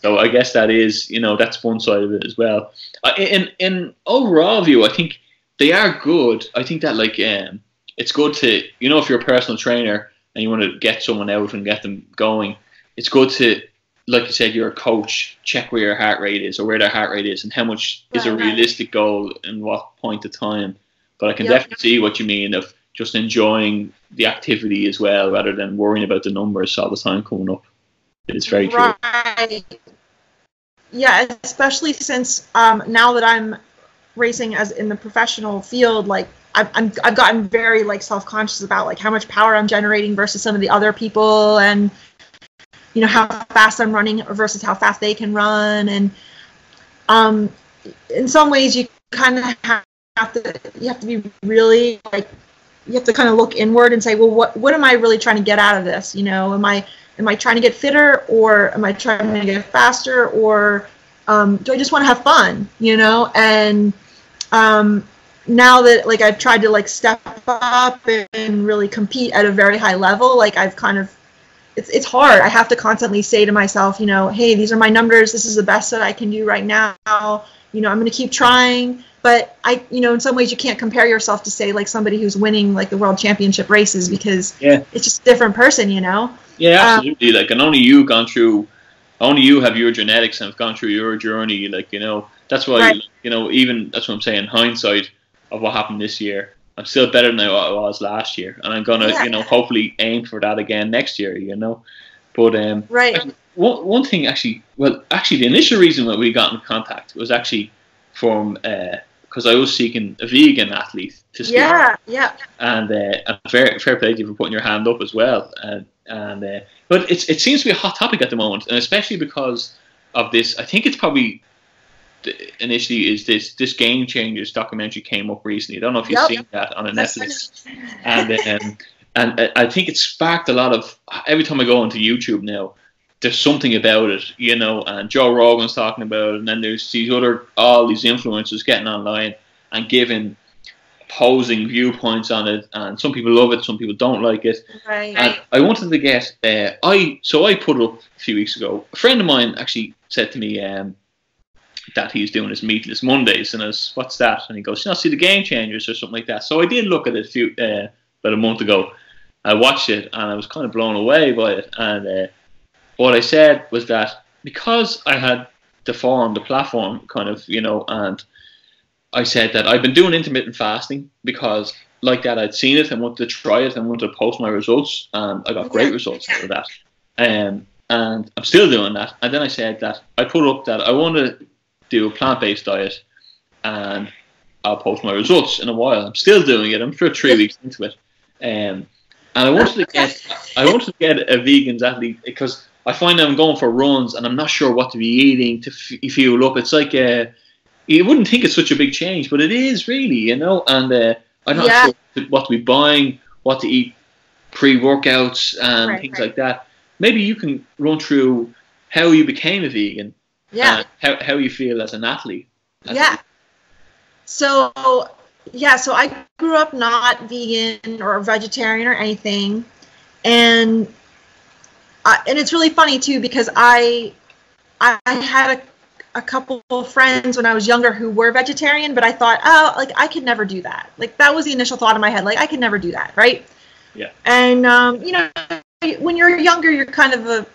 B: So I guess that is, you know, that's one side of it as well. In in overall view, I think they are good. I think that like um, it's good to you know if you're a personal trainer and you want to get someone out and get them going, it's good to like you said, you're a coach. Check where your heart rate is or where their heart rate is and how much right, is a realistic right. goal and what point of time. But I can yep. definitely see what you mean of just enjoying the activity as well rather than worrying about the numbers all the time coming up. It's very true.
A: Yeah, especially since um, now that I'm racing as in the professional field, like I've, I'm, I've gotten very like self-conscious about like how much power I'm generating versus some of the other people and you know how fast I'm running versus how fast they can run and um, in some ways you kind of have to you have to be really like you have to kind of look inward and say, well, what what am I really trying to get out of this? You know, am I am I trying to get fitter or am I trying to get faster or um, do I just want to have fun? You know, and um, now that like I've tried to like step up and really compete at a very high level, like I've kind of it's it's hard. I have to constantly say to myself, you know, hey, these are my numbers. This is the best that I can do right now. You know, I'm going to keep trying. But I, you know, in some ways you can't compare yourself to say like somebody who's winning like the world championship races because
B: Yeah.
A: it's just a different person, you know.
B: Yeah,
A: Um,
B: absolutely. like, and only you gone through, only you have your genetics and have gone through your journey. Like, you know, that's why,
A: Right.
B: you know, even that's what I'm saying. Hindsight of what happened this year, I'm still better than I was last year, and I'm gonna,
A: Yeah.
B: you know, hopefully aim for that again next year. You know, but um,
A: Right.
B: one one thing actually, well, actually, the initial reason that we got in contact was actually from because I was seeking a vegan athlete to speak
A: Yeah. Yeah.
B: and uh, fair fair play to you for putting your hand up as well. And and uh, but it's it seems to be a hot topic at the moment, and especially because of this. I think it's probably initially is this this Game Changers documentary came up recently. I don't know if you've
A: Yep.
B: seen that on a Netflix, and um, and I think it sparked a lot of. Every time I go onto YouTube now. There's something about it, you know, and Joe Rogan's talking about it, and then there's these other, all these influencers getting online and giving opposing viewpoints on it, and some people love it, some people don't like it.
A: Right.
B: And I wanted to get, uh, I so I put up a few weeks ago. A friend of mine actually said to me um, that he's doing his meatless Mondays, and I was, what's that? And he goes, you know, see the Game Changers or something like that. So I did look at it a few uh, about a month ago. I watched it, and I was kind of blown away by it. And uh, what I said was that because I had the forum, the platform, kind of, you know, and I said that I've been doing intermittent fasting because, like that, I'd seen it and wanted to try it and wanted to post my results, and I got great results out of that. Um, and I'm still doing that. And then I said that I put up that I want to do a plant based diet, and I'll post my results in a while. I'm still doing it. I'm sure three weeks into it. Um, and I wanted to get I wanted to get a vegans athlete because I find I'm going for runs and I'm not sure what to be eating to f- fuel up. It's like uh, you wouldn't think it's such a big change, but it is really, you know. And uh, I'm not
A: Yeah.
B: sure what to be buying, what to eat, pre-workouts and
A: Right,
B: things
A: right.
B: like that. Maybe you can run through how you became a vegan,
A: yeah.
B: and how how you feel as an athlete.
A: Yeah. So, yeah, so I grew up not vegan or vegetarian or anything. And I, and it's really funny too because I I had a, a couple of friends when I was younger who were vegetarian, but I thought, oh, like I could never do that. Like that was the initial thought in my head, like I could never do that, right?
B: Yeah.
A: And um, you know, when you're younger, you're kind of a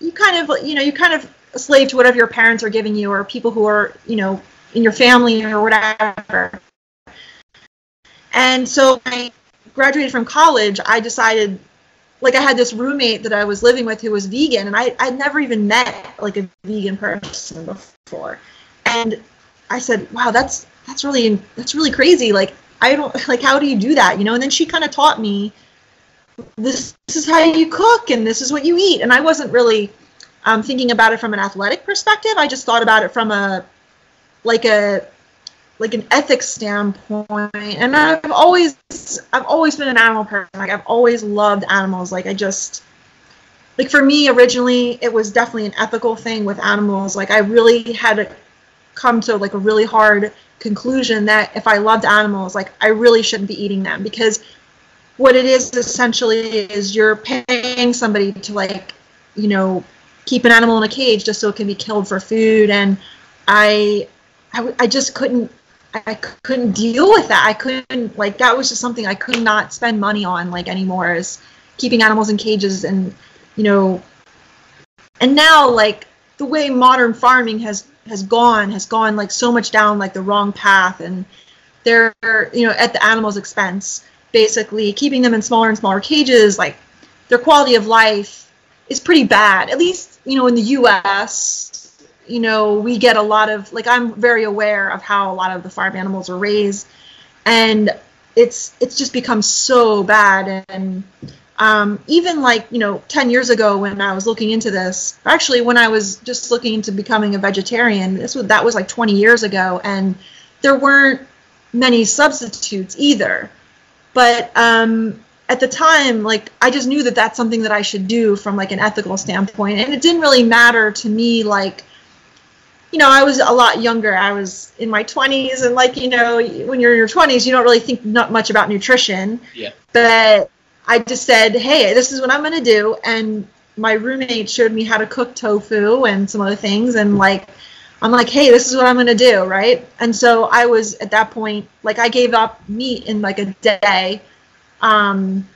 A: you kind of you know you kind of a slave to whatever your parents are giving you or people who are you know in your family or whatever. And so I graduated from college, I decided like I had this roommate that I was living with who was vegan and I I'd never even met like a vegan person before. And I said, "Wow, that's that's really that's really crazy. Like I don't <laughs> like how do you do that, you know?" And then she kind of taught me this, this is how you cook and this is what you eat. And I wasn't really um, thinking about it from an athletic perspective. I just thought about it from a like a like an ethics standpoint. And I've always I've always been an animal person. Like I've always loved animals. Like I just like for me originally it was definitely an ethical thing with animals. Like I really had to come to like a really hard conclusion that if I loved animals, like I really shouldn't be eating them because what it is essentially is you're paying somebody to like you know keep an animal in a cage just so it can be killed for food and I, I, I just couldn't I couldn't deal with that. I couldn't like that was just something I could not spend money on like anymore is keeping animals in cages and you know and now like the way modern farming has has gone has gone like so much down like the wrong path and they're you know at the animals expense basically keeping them in smaller and smaller cages like their quality of life is pretty bad at least you know in the US you know we get a lot of like I'm very aware of how a lot of the farm animals are raised. And it's it's just become so bad. And um, even like you know 10 years ago when I was looking into this actually when I was just looking into becoming a vegetarian this was that was like 20 years ago. And there weren't many substitutes either. But um, at the time, like I just knew that that's something that I should do from like an ethical standpoint, and it didn't really matter to me like you know, I was a lot younger. I was in my 20s, and like, you know, when you're in your 20s, you don't really think not much about nutrition.
B: Yeah.
A: But I just said, hey, this is what I'm going to do. And my roommate showed me how to cook tofu and some other things. And like, I'm like, hey, this is what I'm going to do. Right. And so I was at that point, like, I gave up meat in like a day. Um,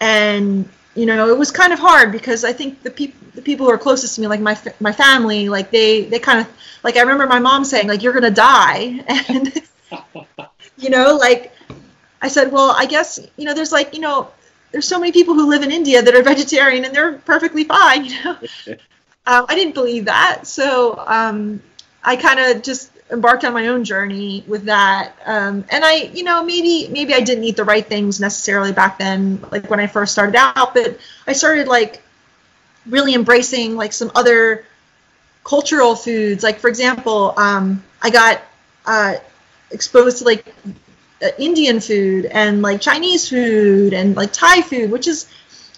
A: and you know, it was kind of hard because I think the people the people who are closest to me, like my my family, like they they kind of like I remember my mom saying like you're gonna die, <laughs> and you know, like I said, well, I guess you know, there's like you know, there's so many people who live in India that are vegetarian and they're perfectly fine, <laughs> you know. <laughs> um, I didn't believe that, so um, I kind of just embarked on my own journey with that. Um, and i you know maybe maybe i didn't eat the right things necessarily back then like when i first started out but i started like really embracing like some other cultural foods. Like for example um, i got uh, exposed to like uh, indian food and like chinese food and like thai food which is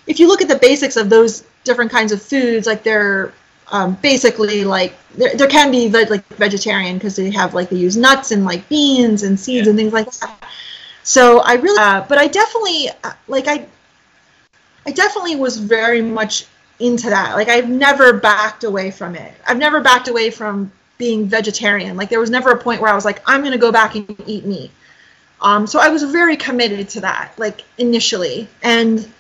A: if you look at the basics of those different kinds of foods like they're um, basically like there, there can be like vegetarian because they have like they use nuts and like beans and seeds yeah. and things like that. So I really, uh, but I definitely uh, like I, I definitely was very much into that. Like I've never backed away from it. I've never backed away from being vegetarian. Like there was never a point where I was like, I'm gonna go back and eat meat. Um, so I was very committed to that, like initially, and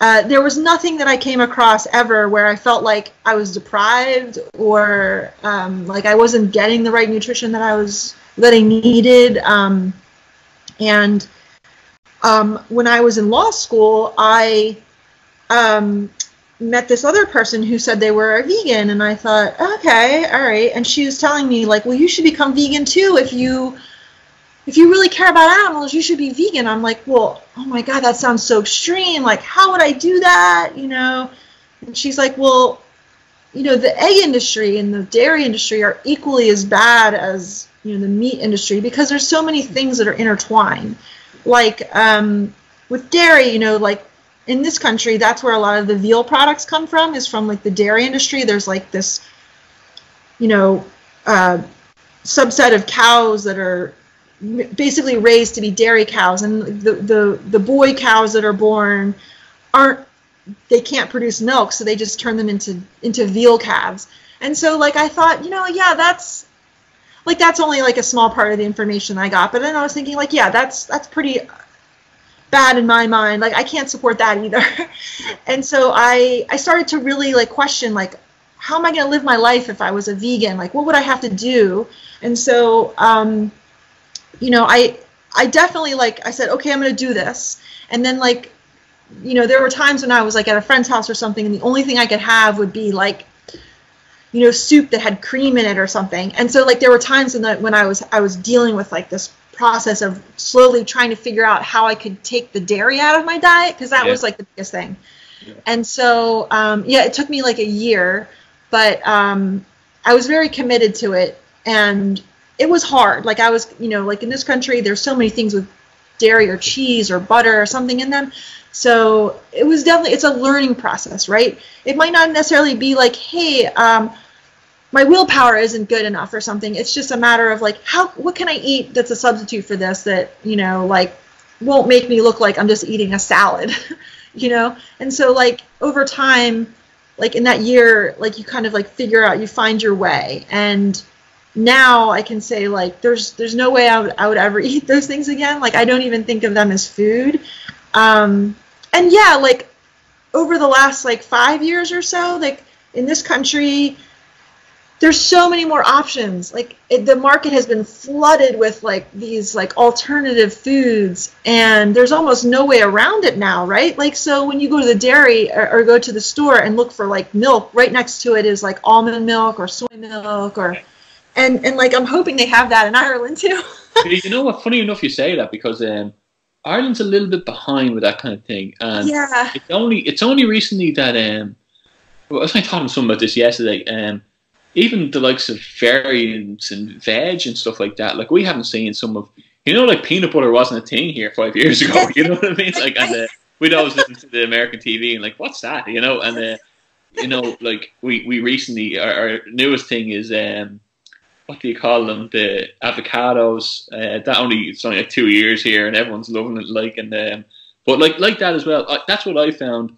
A: uh, there was nothing that I came across ever where I felt like I was deprived or um, like I wasn't getting the right nutrition that I was that I needed. Um, and um, when I was in law school, I um, met this other person who said they were a vegan, and I thought, okay, all right. And she was telling me like, well, you should become vegan too if you if you really care about animals, you should be vegan. I'm like, well, oh my God, that sounds so extreme. Like, how would I do that? You know? And she's like, well, you know, the egg industry and the dairy industry are equally as bad as, you know, the meat industry because there's so many things that are intertwined. Like, um, with dairy, you know, like in this country, that's where a lot of the veal products come from, is from like the dairy industry. There's like this, you know, uh, subset of cows that are basically raised to be dairy cows, and the, the, the boy cows that are born aren't they can't produce milk, so they just turn them into into veal calves. And so like I thought, you know, yeah, that's like that's only like a small part of the information I got. But then I was thinking like, yeah, that's that's pretty bad in my mind. Like I can't support that either. <laughs> and so I I started to really like question like how am I going to live my life if I was a vegan? Like what would I have to do? And so um you know, I I definitely like I said, okay, I'm gonna do this, and then like, you know, there were times when I was like at a friend's house or something, and the only thing I could have would be like, you know, soup that had cream in it or something, and so like there were times in that when I was I was dealing with like this process of slowly trying to figure out how I could take the dairy out of my diet because that yeah. was like the biggest thing. Yeah. And so, um, yeah, it took me like a year, but um, I was very committed to it. And it was hard. Like I was, you know, like in this country, there's so many things with dairy or cheese or butter or something in them. So it was definitely it's a learning process, right? It might not necessarily be like, hey, um, my willpower isn't good enough or something. It's just a matter of like, how what can I eat that's a substitute for this that you know like won't make me look like I'm just eating a salad, <laughs> you know? And so like over time, like in that year, like you kind of like figure out, you find your way and now I can say like there's there's no way I would, I would ever <laughs> eat those things again. Like I don't even think of them as food. Um, and yeah, like over the last like five years or so, like in this country, there's so many more options. Like it, the market has been flooded with like these like alternative foods, and there's almost no way around it now, right? Like so when you go to the dairy or, or go to the store and look for like milk, right next to it is like almond milk or soy milk or and and like I'm hoping they have that in Ireland too. <laughs>
B: you know what? Funny enough, you say that because um, Ireland's a little bit behind with that kind of thing, and
A: yeah.
B: it's only it's only recently that um, well, I was talking to someone about this yesterday. Um, even the likes of variants and veg and stuff like that, like we haven't seen some of you know, like peanut butter wasn't a thing here five years ago. <laughs> You know what I mean? Like, and uh, we'd always listen to the American TV and like, what's that? You know, and uh, you know, like we we recently our, our newest thing is um, what do you call them? The avocados. Uh, that only it's only like two years here, and everyone's loving it. Like and um, but like like that as well. I, that's what I found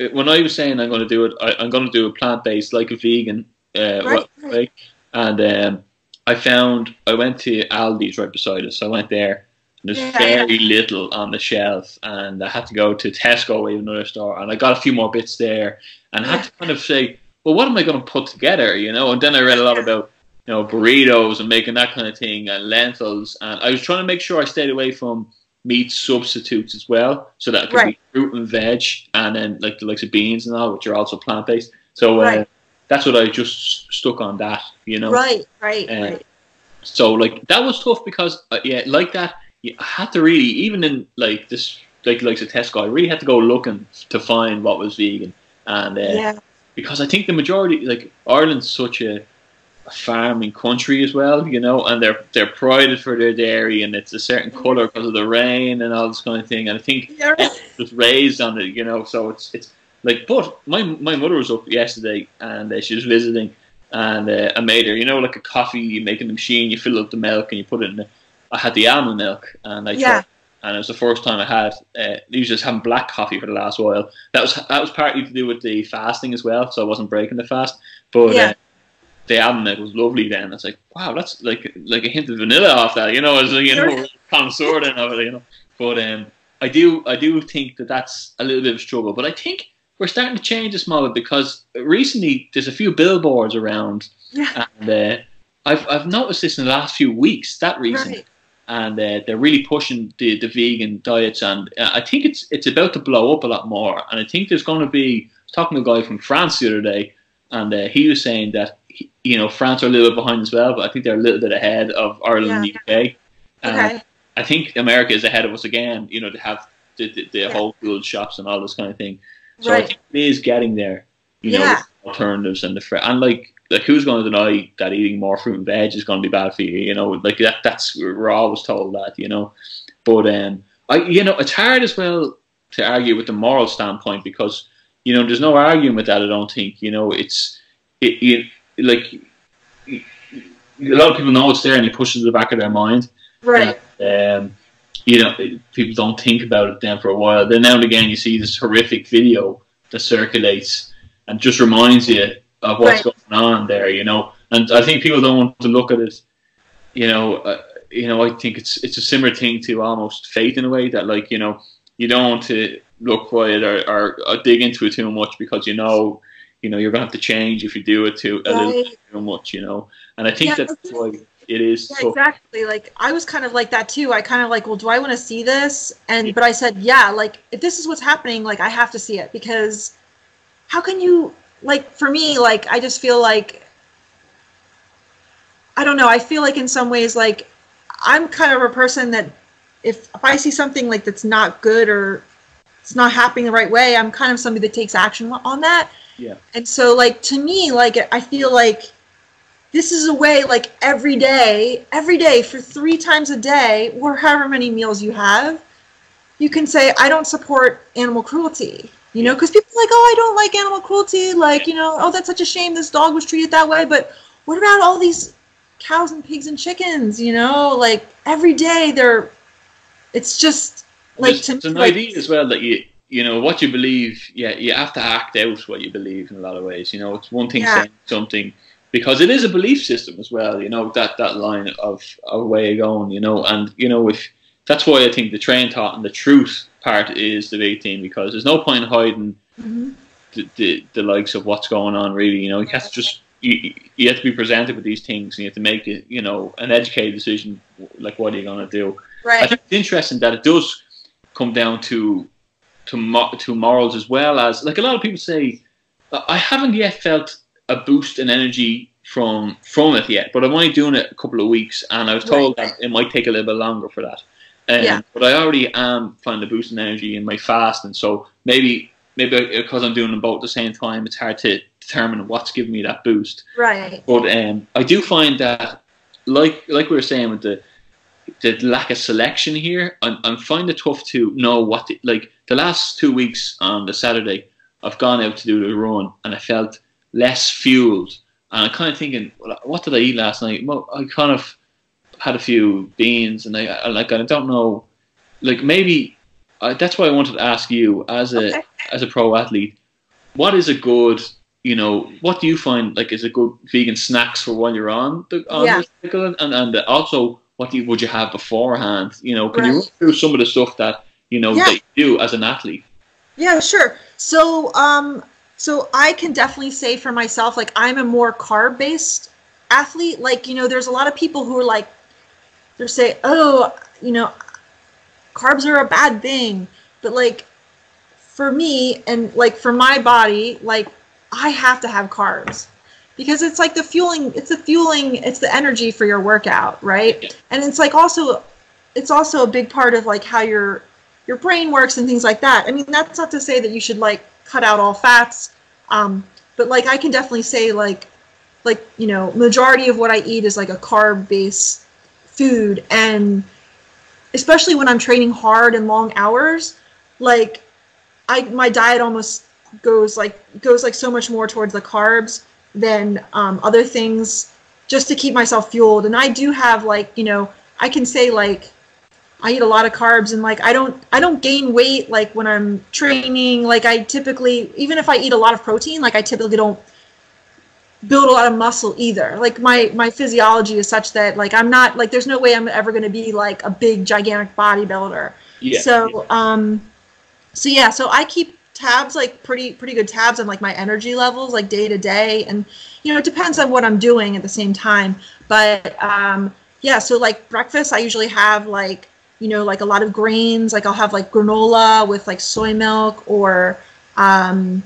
B: uh, when I was saying I'm going to do it. I, am going to do a plant based, like a vegan, uh, right, right. and um, I found I went to Aldi's right beside us. So I went there. And there's yeah, very yeah. little on the shelf, and I had to go to Tesco, another store, and I got a few more bits there, and I had to kind of say, well, what am I going to put together, you know? And then I read a lot about you know, burritos and making that kind of thing and lentils. And I was trying to make sure I stayed away from meat substitutes as well, so that it could right. be fruit and veg, and then like the likes of beans and all, which are also plant based. So uh, right. that's what I just stuck on that, you know.
A: Right, right,
B: uh,
A: right.
B: So like that was tough because uh, yeah, like that, you had to really even in like this like likes of Tesco, I really had to go looking to find what was vegan, and uh, yeah. because I think the majority like Ireland's such a a farming country as well, you know, and they're they're prided for their dairy, and it's a certain color because of the rain and all this kind of thing. And I think yeah. was raised on it, you know, so it's it's like. But my my mother was up yesterday, and uh, she was visiting, and uh, I made her, you know, like a coffee. You make in the machine, you fill up the milk, and you put it in. The, I had the almond milk, and I yeah. Tried, and it was the first time I had. Uh, usually just having black coffee for the last while. That was that was partly to do with the fasting as well, so I wasn't breaking the fast. But yeah. uh, the album it was lovely then. It's like, wow, that's like like a hint of vanilla off that, you know, as you know <laughs> connoisseur then of it, you know. But um, I do I do think that that's a little bit of a struggle. But I think we're starting to change this model because recently there's a few billboards around,
A: yeah.
B: and uh, I've I've noticed this in the last few weeks that reason. Right. And uh, they're really pushing the, the vegan diets, and uh, I think it's it's about to blow up a lot more. And I think there's going to be talking to a guy from France the other day, and uh, he was saying that you know, France are a little bit behind as well, but I think they're a little bit ahead of Ireland yeah. and the UK.
A: okay.
B: I think America is ahead of us again, you know, to have the, the, the yeah. Whole food shops and all this kind of thing. So right. I think it is getting there, you yeah. know, alternatives and the fr- and like like who's going to deny that eating more fruit and veg is going to be bad for you? You know, like that. That's we're always told that, you know. But um, I you know it's hard as well to argue with the moral standpoint because you know there's no arguing with that. I don't think you know it's it, it like a lot of people know it's there and it pushes the back of their mind.
A: Right.
B: And, um, you know, people don't think about it then for a while. Then now and again, you see this horrific video that circulates and just reminds you of what's right. going on there. You know, and I think people don't want to look at it. You know, uh, you know, I think it's it's a similar thing to almost faith in a way that, like, you know, you don't want to look for it or, or, or dig into it too much because you know you know, you're going to have to change if you do it too a right. little too much, you know. And I think yeah, that's why it is.
A: Yeah, exactly. Like I was kind of like that too. I kind of like, well, do I want to see this? And yeah. but I said, yeah. Like if this is what's happening, like I have to see it because how can you like for me like I just feel like I don't know. I feel like in some ways like I'm kind of a person that if if I see something like that's not good or it's not happening the right way, I'm kind of somebody that takes action on that.
B: Yeah.
A: And so, like, to me, like, I feel like this is a way, like, every day, every day for three times a day, or however many meals you have, you can say, I don't support animal cruelty. You know, because people like, oh, I don't like animal cruelty. Like, you know, oh, that's such a shame this dog was treated that way. But what about all these cows and pigs and chickens? You know, like, every day they're, it's just like,
B: There's, to it's me, an like, idea as well that you, you know what you believe yeah you have to act out what you believe in a lot of ways you know it's one thing yeah. saying something because it is a belief system as well you know that that line of of way of going you know and you know if that's why i think the train thought and the truth part is the big thing because there's no point hiding mm-hmm. the, the, the likes of what's going on really you know you have to just you, you have to be presented with these things and you have to make it you know an educated decision like what are you going to do
A: right
B: i think it's interesting that it does come down to to to morals as well as like a lot of people say. I haven't yet felt a boost in energy from from it yet, but I'm only doing it a couple of weeks, and I was told right. that it might take a little bit longer for that. Um, yeah. But I already am finding a boost in energy in my fast, and so maybe maybe because I'm doing them both at the same time, it's hard to determine what's giving me that boost.
A: Right.
B: But um, I do find that, like like we were saying with the the lack of selection here. I, I find it tough to know what the, like the last two weeks on the Saturday. I've gone out to do the run and I felt less fueled. And I'm kind of thinking, what did I eat last night? Well, I kind of had a few beans and I, I like I don't know, like maybe that's why I wanted to ask you as a
A: Okay.
B: as a pro athlete, what is a good you know what do you find like is a good vegan snacks for while you're on the on
A: Yeah.
B: the cycle and and also what do you, would you have beforehand? You know, can you
A: Right.
B: run through some of the stuff that you know
A: Yeah.
B: that you do as an athlete?
A: Yeah, sure. So, um, so I can definitely say for myself, like I'm a more carb based athlete. Like, you know, there's a lot of people who are like, they're say, oh, you know, carbs are a bad thing. But like, for me and like for my body, like I have to have carbs because it's like the fueling, it's the fueling, it's the energy for your workout, right? And it's like also, it's also a big part of like how your your brain works and things like that. I mean, that's not to say that you should like cut out all fats, um, but like I can definitely say like like you know majority of what I eat is like a carb based food, and especially when I'm training hard and long hours, like I my diet almost goes like goes like so much more towards the carbs than um, other things just to keep myself fueled. And I do have like you know I can say like I eat a lot of carbs and like I don't I don't gain weight like when I'm training like I typically even if I eat a lot of protein like I typically don't build a lot of muscle either like my my physiology is such that like I'm not like there's no way I'm ever going to be like a big gigantic bodybuilder
B: Yeah.
A: so um so yeah so I keep tabs like pretty pretty good tabs on like my energy levels like day to day. And you know it depends on what I'm doing at the same time. But um yeah so like breakfast I usually have like you know like a lot of grains like I'll have like granola with like soy milk or um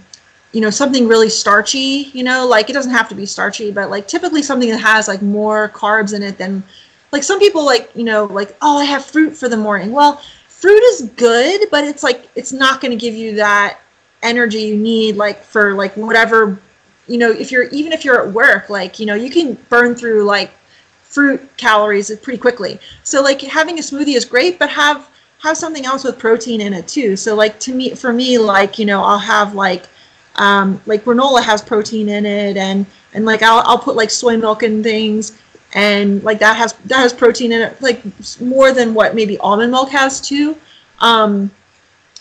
A: you know something really starchy you know? Like it doesn't have to be starchy but like typically something that has like more carbs in it than like some people like you know like oh i have fruit for the morning. Well fruit is good but it's like it's not going to give you that energy you need like for like whatever you know if you're even if you're at work like you know you can burn through like fruit calories pretty quickly. So like having a smoothie is great but have have something else with protein in it too. So like to me for me like you know i'll have like um, like granola has protein in it and and like I'll, I'll put like soy milk and things and like that has that has protein in it like more than what maybe almond milk has too. Um,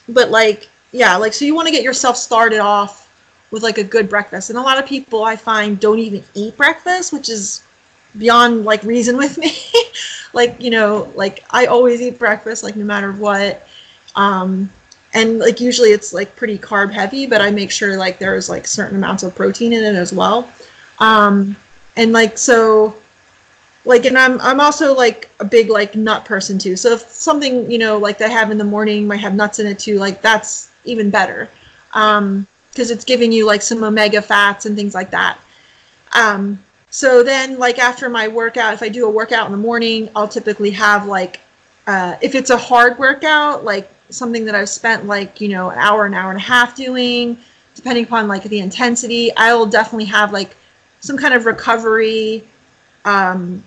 A: but like yeah like so you want to get yourself started off with like a good breakfast. And a lot of people i find don't even eat breakfast which is beyond like reason with <laughs> me. Like you know like i always eat breakfast like no matter what. Um and like usually it's like pretty carb heavy but i make sure like there's like certain amounts of protein in it as well. Um and like so like and i'm i'm also like a big like nut person too so if something you know like that i have in the morning might have nuts in it too like that's even better um because it's giving you like some omega fats and things like that um so then like after my workout if i do a workout in the morning i'll typically have like uh, if it's a hard workout like something that I've spent like you know an hour, an hour and a half doing, depending upon like the intensity. I will definitely have like some kind of recovery, um,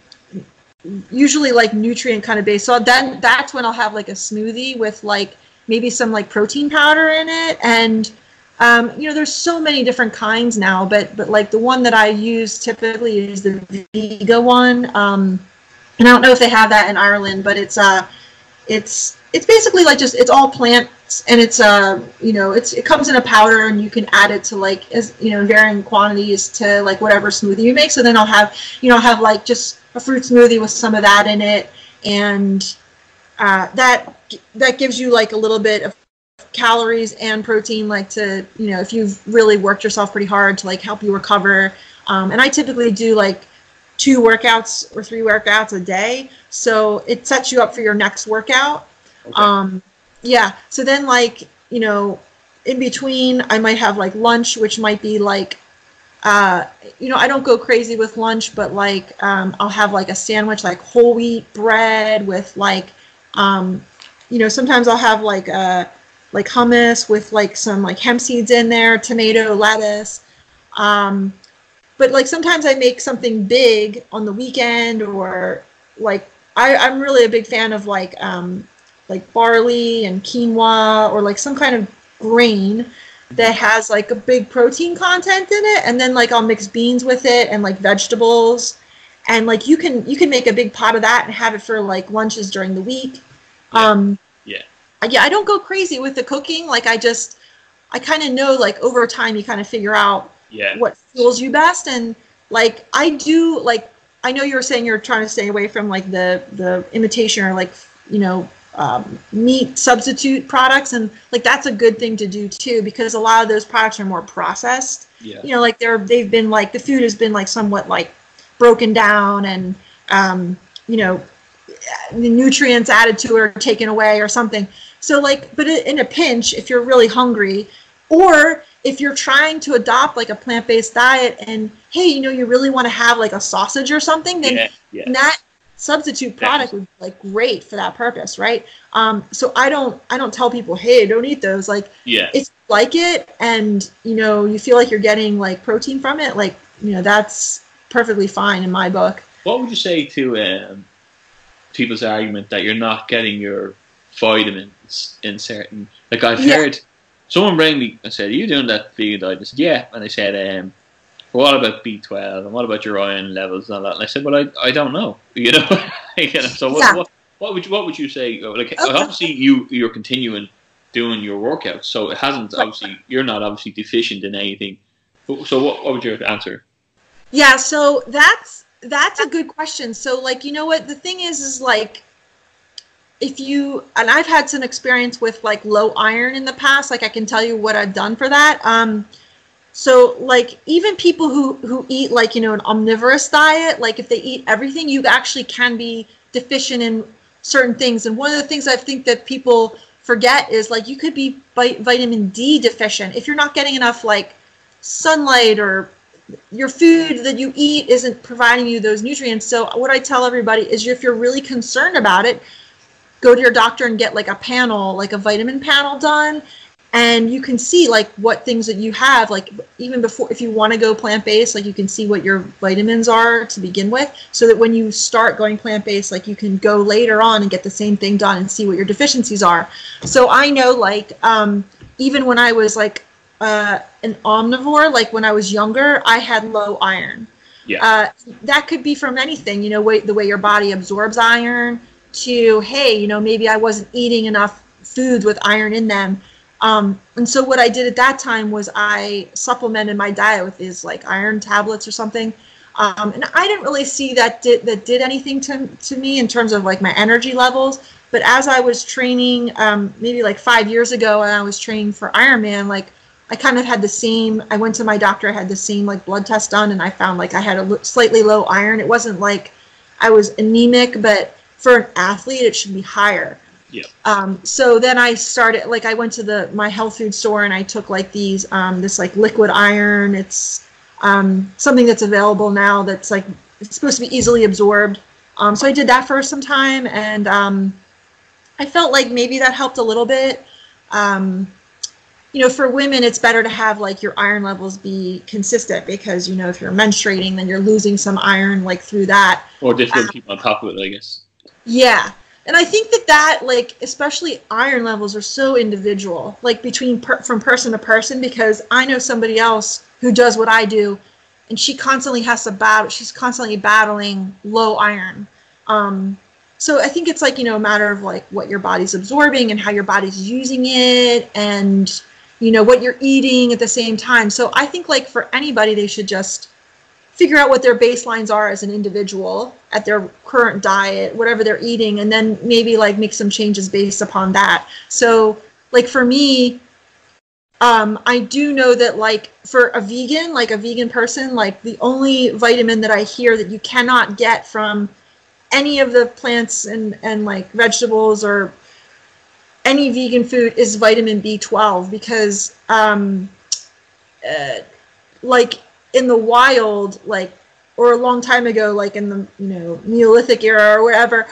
A: usually like nutrient kind of based. So then that's when I'll have like a smoothie with like maybe some like protein powder in it, and um, you know there's so many different kinds now, but but like the one that I use typically is the Vega one. Um, and I don't know if they have that in Ireland, but it's uh it's it's basically like just it's all plants and it's uh you know it's it comes in a powder and you can add it to like as you know in varying quantities to like whatever smoothie you make. So then i'll have you know I'll have like just a fruit smoothie with some of that in it and uh, that that gives you like a little bit of calories and protein like to you know if you've really worked yourself pretty hard to like help you recover. Um, and i typically do like two workouts or three workouts a day. So it sets you up for your next workout
B: Okay.
A: um, yeah. So then, like, you know, in between, I might have like lunch, which might be like, uh, you know, I don't go crazy with lunch, but like, um, I'll have like a sandwich, like whole wheat bread with like, um, you know, sometimes I'll have like uh like hummus with like some like hemp seeds in there, tomato, lettuce. Um, but like sometimes I make something big on the weekend or like I, I'm really a big fan of like um, like barley and quinoa or like some kind of grain that has like a big protein content in it and then like I'll mix beans with it and like vegetables and like you can you can make a big pot of that and have it for like lunches during the week
B: Yeah.
A: um
B: Yeah.
A: yeah i don't go crazy with the cooking like i just i kind of know like over time you kind of figure out
B: Yeah.
A: what fuels you best and like i do like i know you were saying you're trying to stay away from like the the imitation or like you know um, meat substitute products and like that's a good thing to do too because a lot of those products are more processed
B: Yeah.
A: you know like they're they've been like the food has been like somewhat like broken down and um you know the nutrients added to it or taken away or something so like but in a pinch if you're really hungry or if you're trying to adopt like a plant-based diet and hey you know you really want to have like a sausage or something then
B: Yeah. Yeah.
A: that substitute product would be like great for that purpose right um so i don't i don't tell people hey don't eat those like
B: Yeah.
A: if you like it and you know you feel like you're getting like protein from it like you know that's perfectly fine in my book
B: What would you say to um, people's argument that you're not getting your vitamins in certain? Like I've
A: Yeah.
B: heard someone rang me and said, "Are you doing that vegan diet?" I said, "Yeah," and they said, um, "What about B12 and what about your iron levels and all that?" And I said, "Well, I, I don't know." <laughs> You know, you know, so what,
A: Yeah.
B: what what would you, what would you say? Like
A: Okay.
B: obviously you you're continuing doing your workouts, so it hasn't obviously you're not obviously deficient in anything. So what what would your answer?
A: Yeah, so that's that's a good question. So like you know what the thing is is like if you and I've had some experience with like low iron in the past, like I can tell you what I've done for that. Um so like even people who who eat like you know an omnivorous diet, like if they eat everything, you actually can be deficient in certain things. And one of the things I think that people forget is like you could be vitamin D deficient if you're not getting enough like sunlight or your food that you eat isn't providing you those nutrients. So what I tell everybody is if you're really concerned about it, go to your doctor and get like a panel, like a vitamin panel done and you can see like what things that you have like even before if you want to go plant-based like you can see what your vitamins are to begin with so that when you start going plant-based like you can go later on and get the same thing done and see what your deficiencies are. So i know like um, even when i was like uh, an omnivore like when i was younger i had low iron.
B: Yeah.
A: uh, that could be from anything you know way, the way your body absorbs iron to hey you know maybe i wasn't eating enough foods with iron in them um, and so what I did at that time was I supplemented my diet with these like iron tablets or something. Um, and I didn't really see that did that did anything to, to me in terms of like my energy levels. But as I was training, um, maybe like five years ago, and I was training for Ironman, like I kind of had the same. I went to my doctor, I had the same like blood test done, and I found like I had a l- slightly low iron. It wasn't like I was anemic, but for an athlete, it should be higher.
B: Yeah.
A: Um, so then I started like I went to the my health food store and I took like these um, this like liquid iron. It's um, something that's available now that's like it's supposed to be easily absorbed. Um, so I did that for some time and um, I felt like maybe that helped a little bit. Um, you know, for women, it's better to have like your iron levels be consistent because you know if you're menstruating, then you're losing some iron like through that.
B: Or difficult to keep on top of it, I guess.
A: Yeah. And I think that that like especially iron levels are so individual, like between per- from person to person because I know somebody else who does what I do and she constantly has to battle she's constantly battling low iron. Um so I think it's like, you know, a matter of like what your body's absorbing and how your body's using it and you know what you're eating at the same time. So I think like for anybody they should just figure out what their baselines are as an individual at their current diet, whatever they're eating, and then maybe like make some changes based upon that. So, like for me, um, I do know that like for a vegan, like a vegan person, like the only vitamin that I hear that you cannot get from any of the plants and and like vegetables or any vegan food is vitamin B12 because um, uh, like in the wild, like or a long time ago, like in the you know Neolithic era or wherever,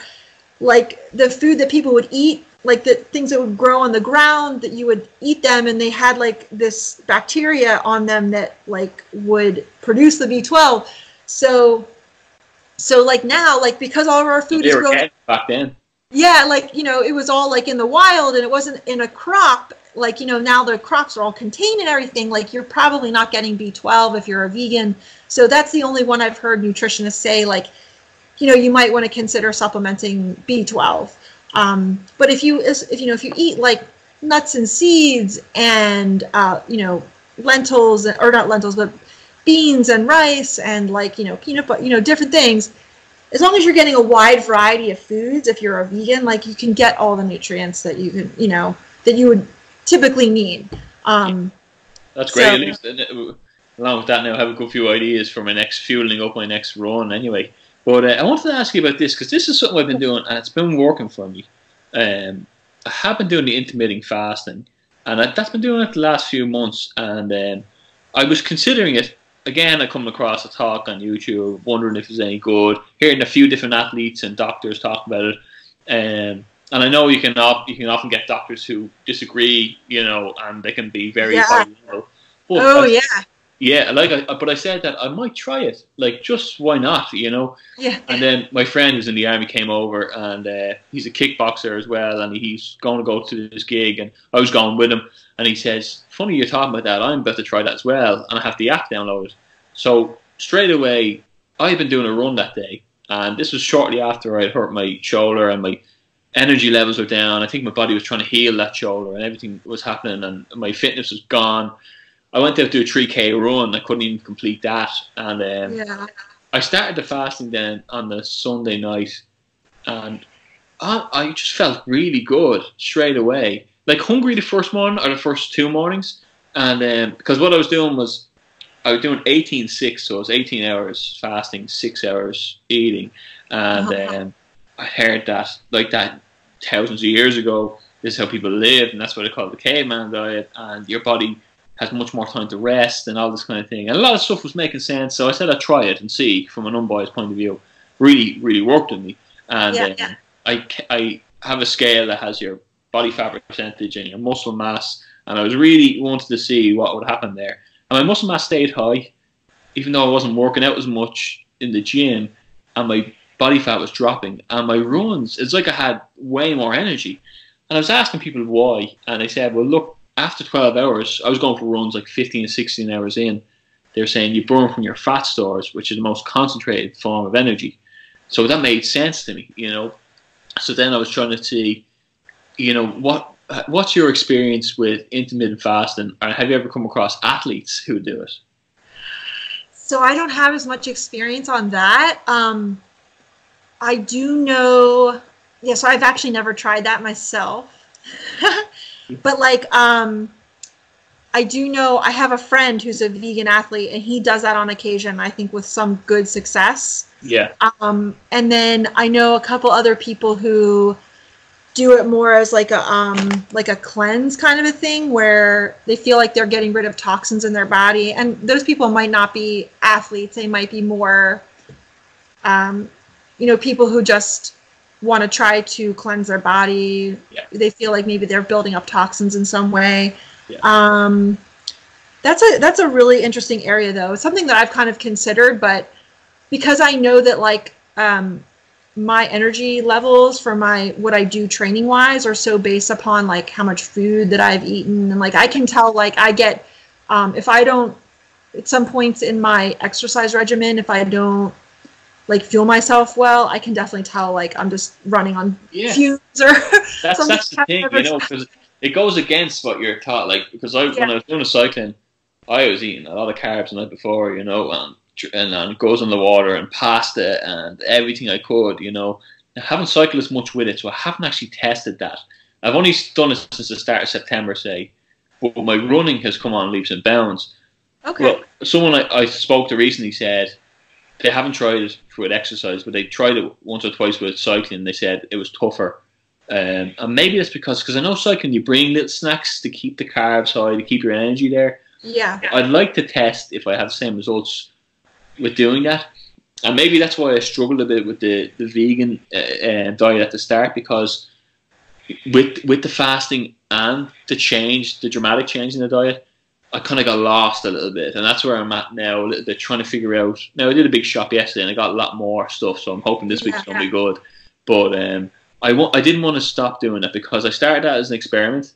A: like the food that people would eat, like the things that would grow on the ground, that you would eat them, and they had like this bacteria on them that like would produce the B12. So so like now, like because all of our food is grown
B: back then.
A: yeah, like you know, it was all like in the wild and it wasn't in a crop. Like you know, now the crops are all contained and everything. Like you're probably not getting B12 if you're a vegan. So that's the only one I've heard nutritionists say. Like, you know, you might want to consider supplementing B12. Um, but if you if you know if you eat like nuts and seeds and uh, you know lentils or not lentils but beans and rice and like you know peanut butter you know different things as long as you're getting a wide variety of foods if you're a vegan like you can get all the nutrients that you can you know that you would typically need um
B: That's great.
A: So-
B: At least, and, along with that, now I have a good few ideas for my next fueling up my next run. Anyway, but uh, I wanted to ask you about this because this is something I've been doing and it's been working for me. Um, I have been doing the intermittent fasting, and I, that's been doing it the last few months. And um, I was considering it again. I come across a talk on YouTube, wondering if it's any good. Hearing a few different athletes and doctors talk about it. Um, and I know you can op- you can often get doctors who disagree, you know, and they can be very
A: Yeah.
B: But
A: oh yeah
B: yeah, like, I, but I said that I might try it. Like, just why not? You know.
A: yeah
B: And then my friend who's in the army came over, and uh, he's a kickboxer as well, and he's going to go to this gig, and I was going with him, and he says, "Funny you're talking about that. I'm about to try that as well, and I have the app downloaded." So straight away, I had been doing a run that day, and this was shortly after I had hurt my shoulder and my energy levels were down. I think my body was trying to heal that shoulder, and everything was happening, and my fitness was gone. I went out to do a 3k run. I couldn't even complete that, and um,
A: yeah
B: I started the fasting then on the Sunday night, and I, I just felt really good straight away. Like hungry the first morning or the first two mornings, and um, because what I was doing was I was doing 18-6, so it was 18 hours fasting, six hours eating, and
A: Uh-huh.
B: um, I heard that like that thousands of years ago. This is how people lived, and that's what they call the caveman diet. And your body has much more time to rest and all this kind of thing. And a lot of stuff was making sense. So I said I'd try it and see from an unbiased point of view. Really, really worked on me. And
A: Yeah,
B: um,
A: yeah.
B: I, I have a scale that has your body fat percentage and your muscle mass. And I was really wanted to see what would happen there. And my muscle mass stayed high, even though I wasn't working out as much in the gym. And my body fat was dropping. And my runs, it's like I had way more energy. And I was asking people why. And they said, well, look, after 12 hours, I was going for runs like 15 16 hours in. They're saying you burn from your fat stores, which is the most concentrated form of energy. So that made sense to me, you know. So then I was trying to see, you know, what what's your experience with intermittent fasting, or have you ever come across athletes who do it?
A: So I don't have as much experience on that. Um, I do know, yeah. So I've actually never tried that myself, but like, um, I do know I have a friend who's a vegan athlete, and he does that on occasion. I think with some good success.
B: Yeah,
A: Um, and then I know a couple other people who do it more as like a um, like a cleanse kind of a thing where they feel like they're getting rid of toxins in their body. And those people might not be athletes; they might be more, um, you know, people who just want to try to cleanse their body.
B: Yeah.
A: They feel like maybe they're building up toxins in some way.
B: Yeah.
A: Um, that's a that's a really interesting area though. It's something that I've kind of considered, but because I know that like um, my energy levels for my what I do training wise are so based upon like how much food that I've eaten and like I can tell like I get um, if I don't at some points in my exercise regimen if I don't like fuel myself well I can definitely tell like I'm just running on
B: yeah.
A: fumes or <laughs>
B: that's
A: something
B: that's the thing, you know, because it goes against what you're taught. Like because I when I was doing the cycling, I was eating a lot of carbs the night before, you know, and and, and goes on the water and pasta and everything I could, you know. I haven't cycled as much with it, so I haven't actually tested that. I've only done it since the start of September, say, but my running has come on leaps and bounds.
A: okay
B: Well, someone I, I spoke to recently said they haven't tried it with exercise, but they tried it once or twice with cycling. They said it was tougher. Um, and maybe that's because, because I know cycling, you bring little snacks to keep the carbs high, to keep your energy there.
A: yeah
B: I'd like to test if I have the same results with doing that. And maybe that's why I struggled a bit with the, the vegan uh, uh, diet at the start because with with the fasting and the change, the dramatic change in the diet, I kind of got lost a little bit, and that's where I'm at now, a little bit trying to figure out. Now I did a big shop yesterday, and I got a lot more stuff, so I'm hoping this week's
A: Yeah,
B: gonna be good. But um, I wa- I didn't want to stop doing it because I started that as an experiment,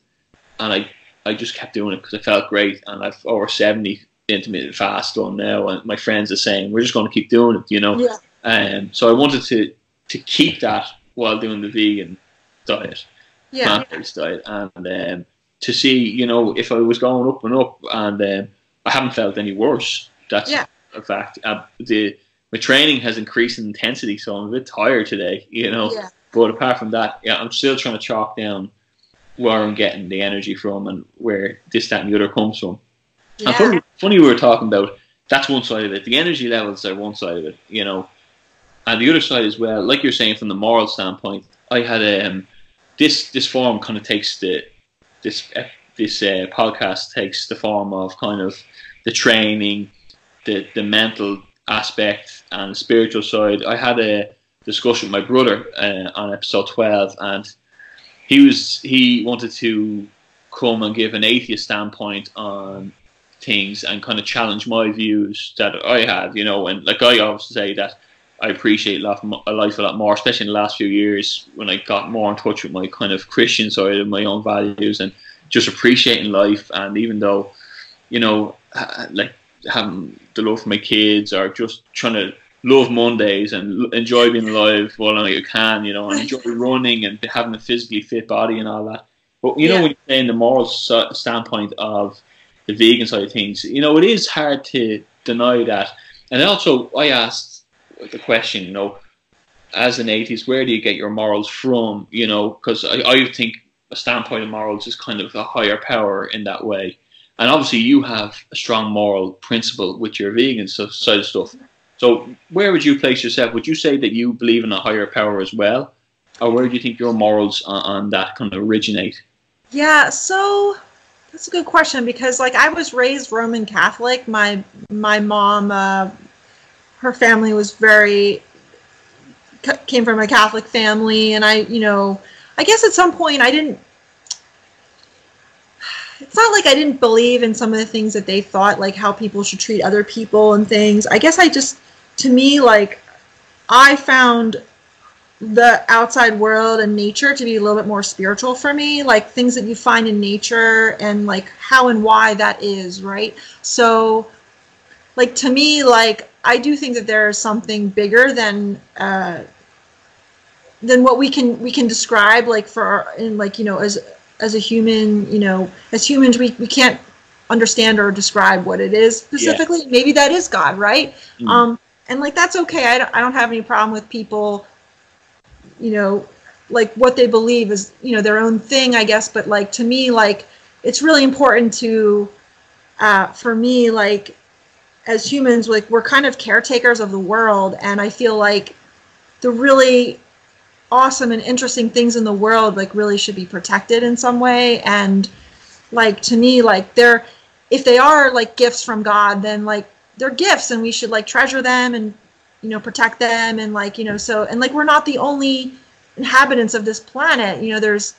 B: and I I just kept doing it because I felt great, and I've over seventy intermittent fast done now, and my friends are saying we're just going to keep doing it, you know.
A: Yeah.
B: Um, so I wanted to to keep that while doing the vegan diet
A: Yeah.
B: plant-based diet and um, to see you know if I was going up and up and um, I haven't felt any worse. That's
A: Yeah.
B: a fact. Uh, the my training has increased in intensity so I'm a bit tired today you know.
A: Yeah.
B: but apart from that yeah I'm still trying to chalk down where I'm getting the energy from and where this that and the other comes from. And funny, funny we were talking about that's one side of it. The energy levels are one side of it you know. And the other side as well like you're saying from the moral standpoint I had um this this form kind of takes the this this uh, podcast takes the form of kind of the training, the the mental aspect and spiritual side. I had a discussion with my brother uh, on episode twelve, and he was he wanted to come and give an atheist standpoint on things and kind of challenge my views that I had, you know, and like I always say that I appreciate life, life a lot more, especially in the last few years when I got more in touch with my kind of Christian side of my own values and just appreciating life. And even though, you know, like having the love for my kids or just trying to love Mondays and enjoy being alive while I can, you know, and <laughs> enjoy running and having a physically fit body and all that. But you know,
A: Yeah.
B: when you're saying the moral standpoint of the vegan side of things, you know, it is hard to deny that. And also, I asked the question, you know, as an atheist, where do you get your morals from? You know, because I, I think a standpoint of morals is kind of a higher power in that way. And obviously, you have a strong moral principle with your vegan stuff, side of stuff. So, where would you place yourself? Would you say that you believe in a higher power as well, or where do you think your morals on, on that kind of originate?
A: Yeah, so that's a good question because like I was raised Roman Catholic. My my mom uh, her family was very came from a Catholic family and I, you know, I guess at some point I didn't it's not like I didn't believe in some of the things that they thought like how people should treat other people and things. I guess I just to me like I found the outside world and nature to be a little bit more spiritual for me like things that you find in nature and like how and why that is right so like to me like i do think that there is something bigger than uh than what we can we can describe like for our, in like you know as as a human you know as humans we, we can't understand or describe what it is specifically. Maybe that is god right?
B: Mm.
A: um and like that's okay. I don't, I don't have any problem with people you know like what they believe is you know their own thing i guess. But like to me like it's really important to uh, for me like as humans like we're kind of caretakers of the world and i feel like the really awesome and interesting things in the world like really should be protected in some way. And like to me like they're if they are like gifts from god then like they're gifts and we should like treasure them and you know protect them and like you know so and like we're not the only inhabitants of this planet. You know there's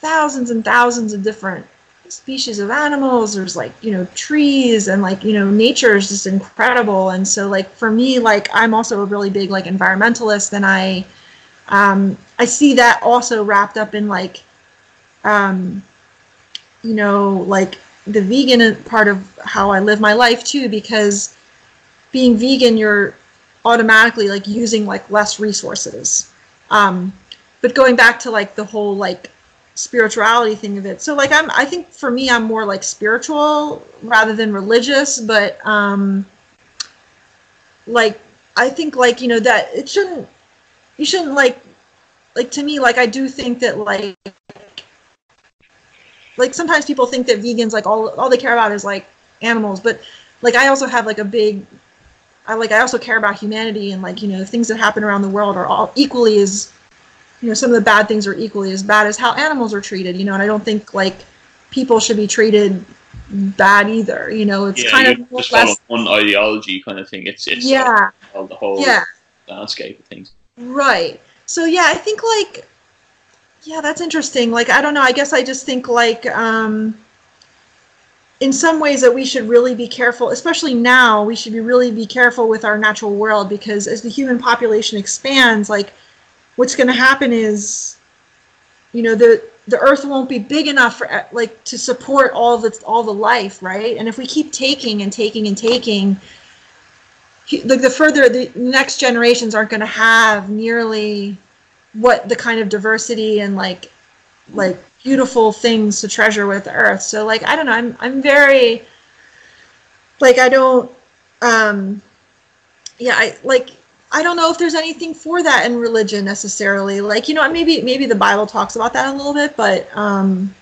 A: thousands and thousands of different species of animals there's like you know trees and like you know nature is just incredible. And so like for me like i'm also a really big like environmentalist and i um i see that also wrapped up in like um you know like the vegan part of how i live my life too because being vegan you're automatically like using like less resources. Um but going back to like the whole like spirituality thing of it. So like i'm i think for me i'm more like spiritual rather than religious but um like i think like you know that it shouldn't you shouldn't like like to me like i do think that like like sometimes people think that vegans like all all they care about is like animals but like i also have like a big i like i also care about humanity and like you know things that happen around the world are all equally as you know some of the bad things are equally as bad as how animals are treated you know and i don't think like people should be treated bad either you know it's
B: yeah,
A: kind of
B: just
A: less
B: one ideology kind of thing. It's it's
A: yeah
B: all the whole
A: yeah
B: landscape of things.
A: Right. So yeah, I think like yeah, that's interesting. Like I don't know, I guess I just think like um in some ways that we should really be careful, especially now, we should be really be careful with our natural world because as the human population expands, like what's going to happen is, you know, the the earth won't be big enough for like to support all the all the life, right? And if we keep taking and taking and taking, like the further the next generations aren't going to have nearly what the kind of diversity and like like beautiful things to treasure with earth. So like I don't know, I'm I'm very like I don't um yeah, I like I don't know if there's anything for that in religion necessarily. Like, you know, maybe maybe the Bible talks about that a little bit, but um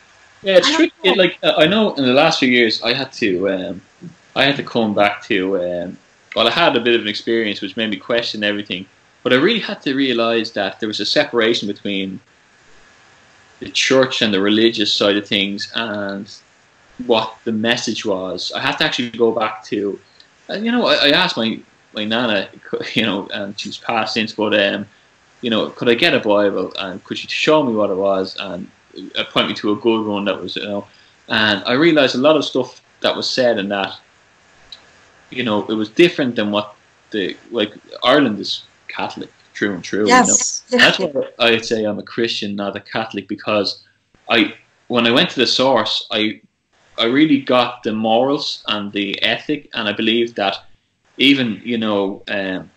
B: yeah, it's tricky. It, like uh, I know in the last few years, I had to, um, I had to come back to. Um, well, I had a bit of an experience which made me question everything, but I really had to realize that there was a separation between the church and the religious side of things and what the message was. I had to actually go back to, uh, you know, I, I, asked my my nana, you know, and she's passed since, but um, you know, could I get a Bible and could she show me what it was and point me to a good one that was, you know, and I realized a lot of stuff that was said in that, you know, it was different than what the like Ireland is Catholic true and true.
A: Yes.
B: You know? That's why I'd say I'm a Christian, not a Catholic, because I when I went to the source, I I really got the morals and the ethic, and I believe that even you know um,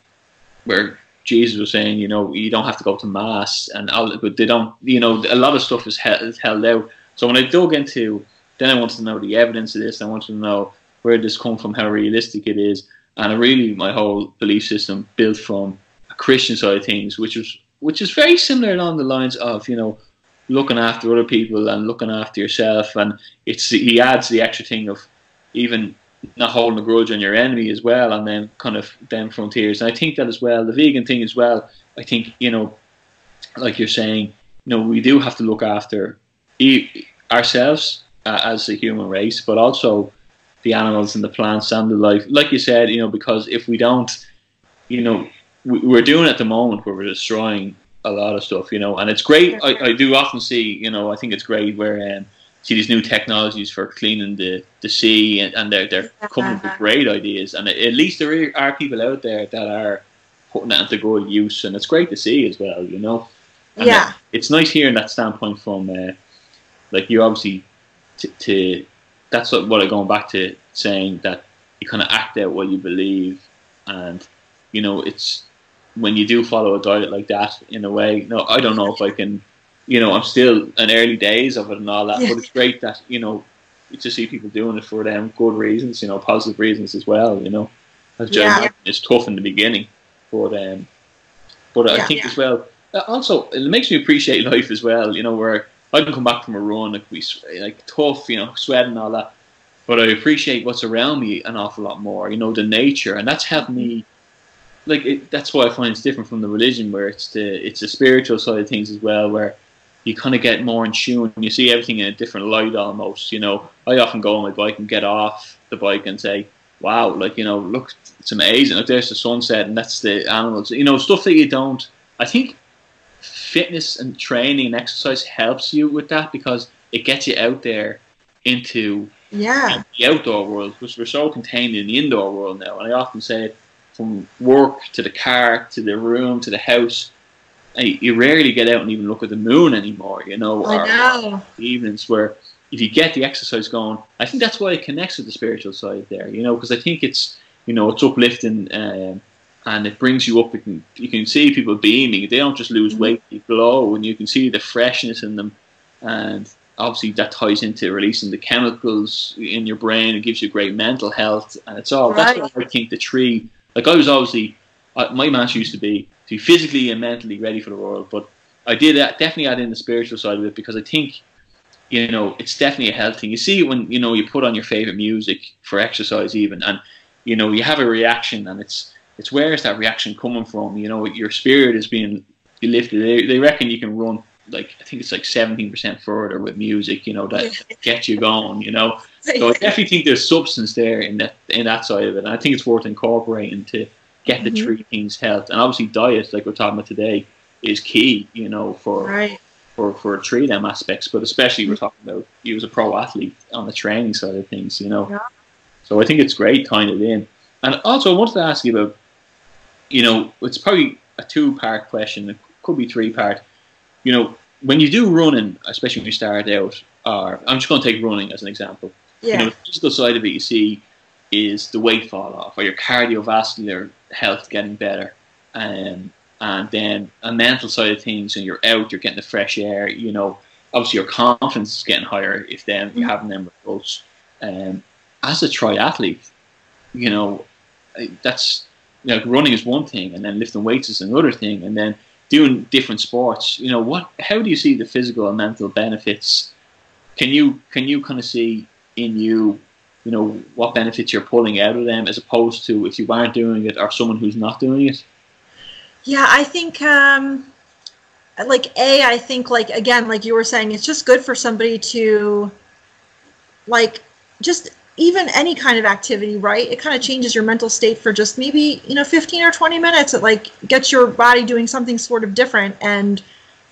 B: where Jesus was saying, you know, you don't have to go to mass, and all, but they don't, you know, a lot of stuff is held, is held out. So when I dug into, then I wanted to know the evidence of this. I wanted to know where this come from, how realistic it is, and really my whole belief system built from a Christian side of things, which was which is very similar along the lines of you know looking after other people and looking after yourself, and it's he adds the extra thing of even not holding a grudge on your enemy as well, and then kind of them frontiers. And I think that as well, the vegan thing as well. I think you know, like you're saying, you know, we do have to look after e- ourselves uh, as a human race, but also the animals and the plants and the life. Like you said, you know, because if we don't, you know, we're doing at the moment where we're destroying a lot of stuff, you know, and it's great. I, I do often see, you know, I think it's great where um, see these new technologies for cleaning the, the sea, and, and they're they're coming with great ideas, and at least there are people out there that are putting that into good use, and it's great to see as well, you know.
A: And yeah,
B: it's nice hearing that standpoint from, uh, like you obviously, to, to that's what, what I'm going back to saying that you kind of act out what you believe, and you know it's when you do follow a diet like that in a way, no, I don't know if I can, you know, I'm still in early days of it and all that, yeah. but it's great that, you know, to see people doing it for them good reasons, you know, positive reasons as well, you know. As yeah. it's tough in the beginning, but um, but yeah, I think yeah. as well, uh, also it makes me appreciate life as well, you know, where I can come back from a run, like we like tough, you know, sweating and all that, but I appreciate what's around me an awful lot more, you know, the nature, and that's helped me like it, that's why I find it's different from the religion, where it's the it's the spiritual side of things as well, where you kind of get more in tune. And you see everything in a different light almost. You know, I often go on my bike and get off the bike and say, "Wow, like you know, look, it's amazing. Like there's the sunset, and that's the animals. You know, stuff that you don't. I think fitness and training and exercise helps you with that because it gets you out there into
A: yeah
B: the outdoor world because we're so contained in the indoor world now. And I often say from work to the car to the room to the house. You rarely get out and even look at the moon anymore, you know.
A: I know.
B: Evenings where if you get the exercise going, I think that's why it connects with the spiritual side there, you know, because I think it's, you know, it's uplifting um, and it brings you up. You can, you can see people beaming. They don't just lose mm-hmm. weight, they glow, and you can see the freshness in them. And obviously that ties into releasing the chemicals in your brain. It gives you great mental health, and it's all. Right. That's why I think the tree like I was obviously, uh, my mantra used to be to be physically and mentally ready for the world, but I did definitely add in the spiritual side of it because I think, you know, it's definitely a health thing. You see when you know you put on your favorite music for exercise even, and you know you have a reaction, and it's it's where is that reaction coming from? You know, your spirit is being lifted. They, they reckon you can run like I think it's like seventeen percent further with music, you know, that gets you going, you know. <laughs> So I definitely think there's substance there in that in that side of it. And I think it's worth incorporating to get the mm-hmm. three things health. And obviously diet, like we're talking about today, is key, you know, for
A: right.
B: for, for three of them aspects, but especially we're talking about you as a pro athlete on the training side of things, you know.
A: Yeah.
B: So I think it's great tying it in. And also, I wanted to ask you about, you know, it's probably a two part question, it could be three part. You know, when you do running, especially when you start out, or I'm just going to take running as an example.
A: Yeah.
B: You know, the physical side of it you see is the weight fall off, or your cardiovascular health getting better. Um, and then a mental side of things, and you're out, you're getting the fresh air. You know, obviously your confidence is getting higher if then you're having them results. Um, as a triathlete, you know, that's you know, running is one thing, and then lifting weights is another thing, and then doing different sports. You know, what? How do you see the physical and mental benefits? Can you can you kind of see in you, you know, what benefits you're pulling out of them as opposed to if you aren't doing it or someone who's not doing it?
A: Yeah, I think um like A, I think like again, like you were saying, it's just good for somebody to like just even any kind of activity, right? It kind of changes your mental state for just maybe, you know, 15 or 20 minutes. It like gets your body doing something sort of different and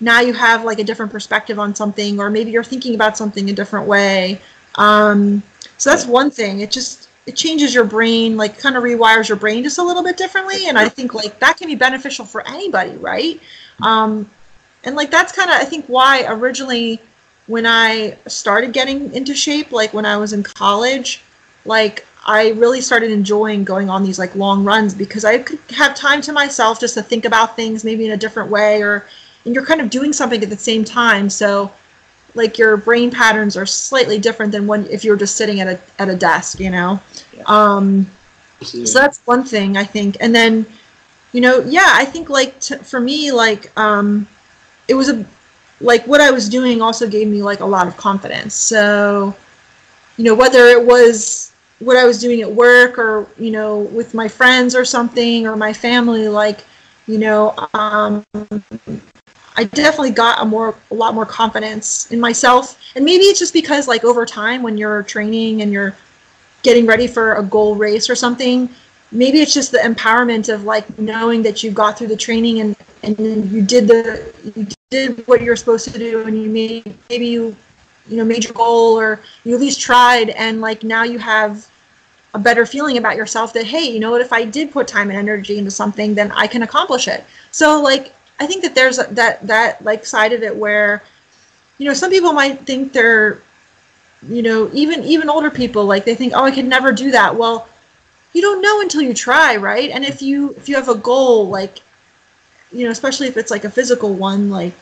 A: now you have like a different perspective on something or maybe you're thinking about something a different way. Um so that's one thing. It just it changes your brain, like kind of rewires your brain just a little bit differently. And I think like that can be beneficial for anybody, right? Um, and like that's kind of I think why originally when I started getting into shape, like when I was in college, like I really started enjoying going on these like long runs because I could have time to myself just to think about things maybe in a different way or and you're kind of doing something at the same time. So like your brain patterns are slightly different than when if you're just sitting at a at a desk, you know.
B: Yeah.
A: Um, so that's one thing I think, and then you know, yeah, I think like t- for me, like um, it was a like what I was doing also gave me like a lot of confidence. So you know, whether it was what I was doing at work or you know with my friends or something or my family, like you know, um, I definitely got a more a lot more confidence in myself. And maybe it's just because like over time when you're training and you're getting ready for a goal race or something, maybe it's just the empowerment of like knowing that you got through the training and and you did the you did what you're supposed to do and you made maybe you you know made your goal or you at least tried and like now you have a better feeling about yourself that hey you know what if i did put time and energy into something then i can accomplish it so like I think that there's that that like side of it where, you know, some people might think they're, you know, even even older people like they think, oh, I could never do that. Well, you don't know until you try, right? And if you if you have a goal, like, you know, especially if it's like a physical one, like,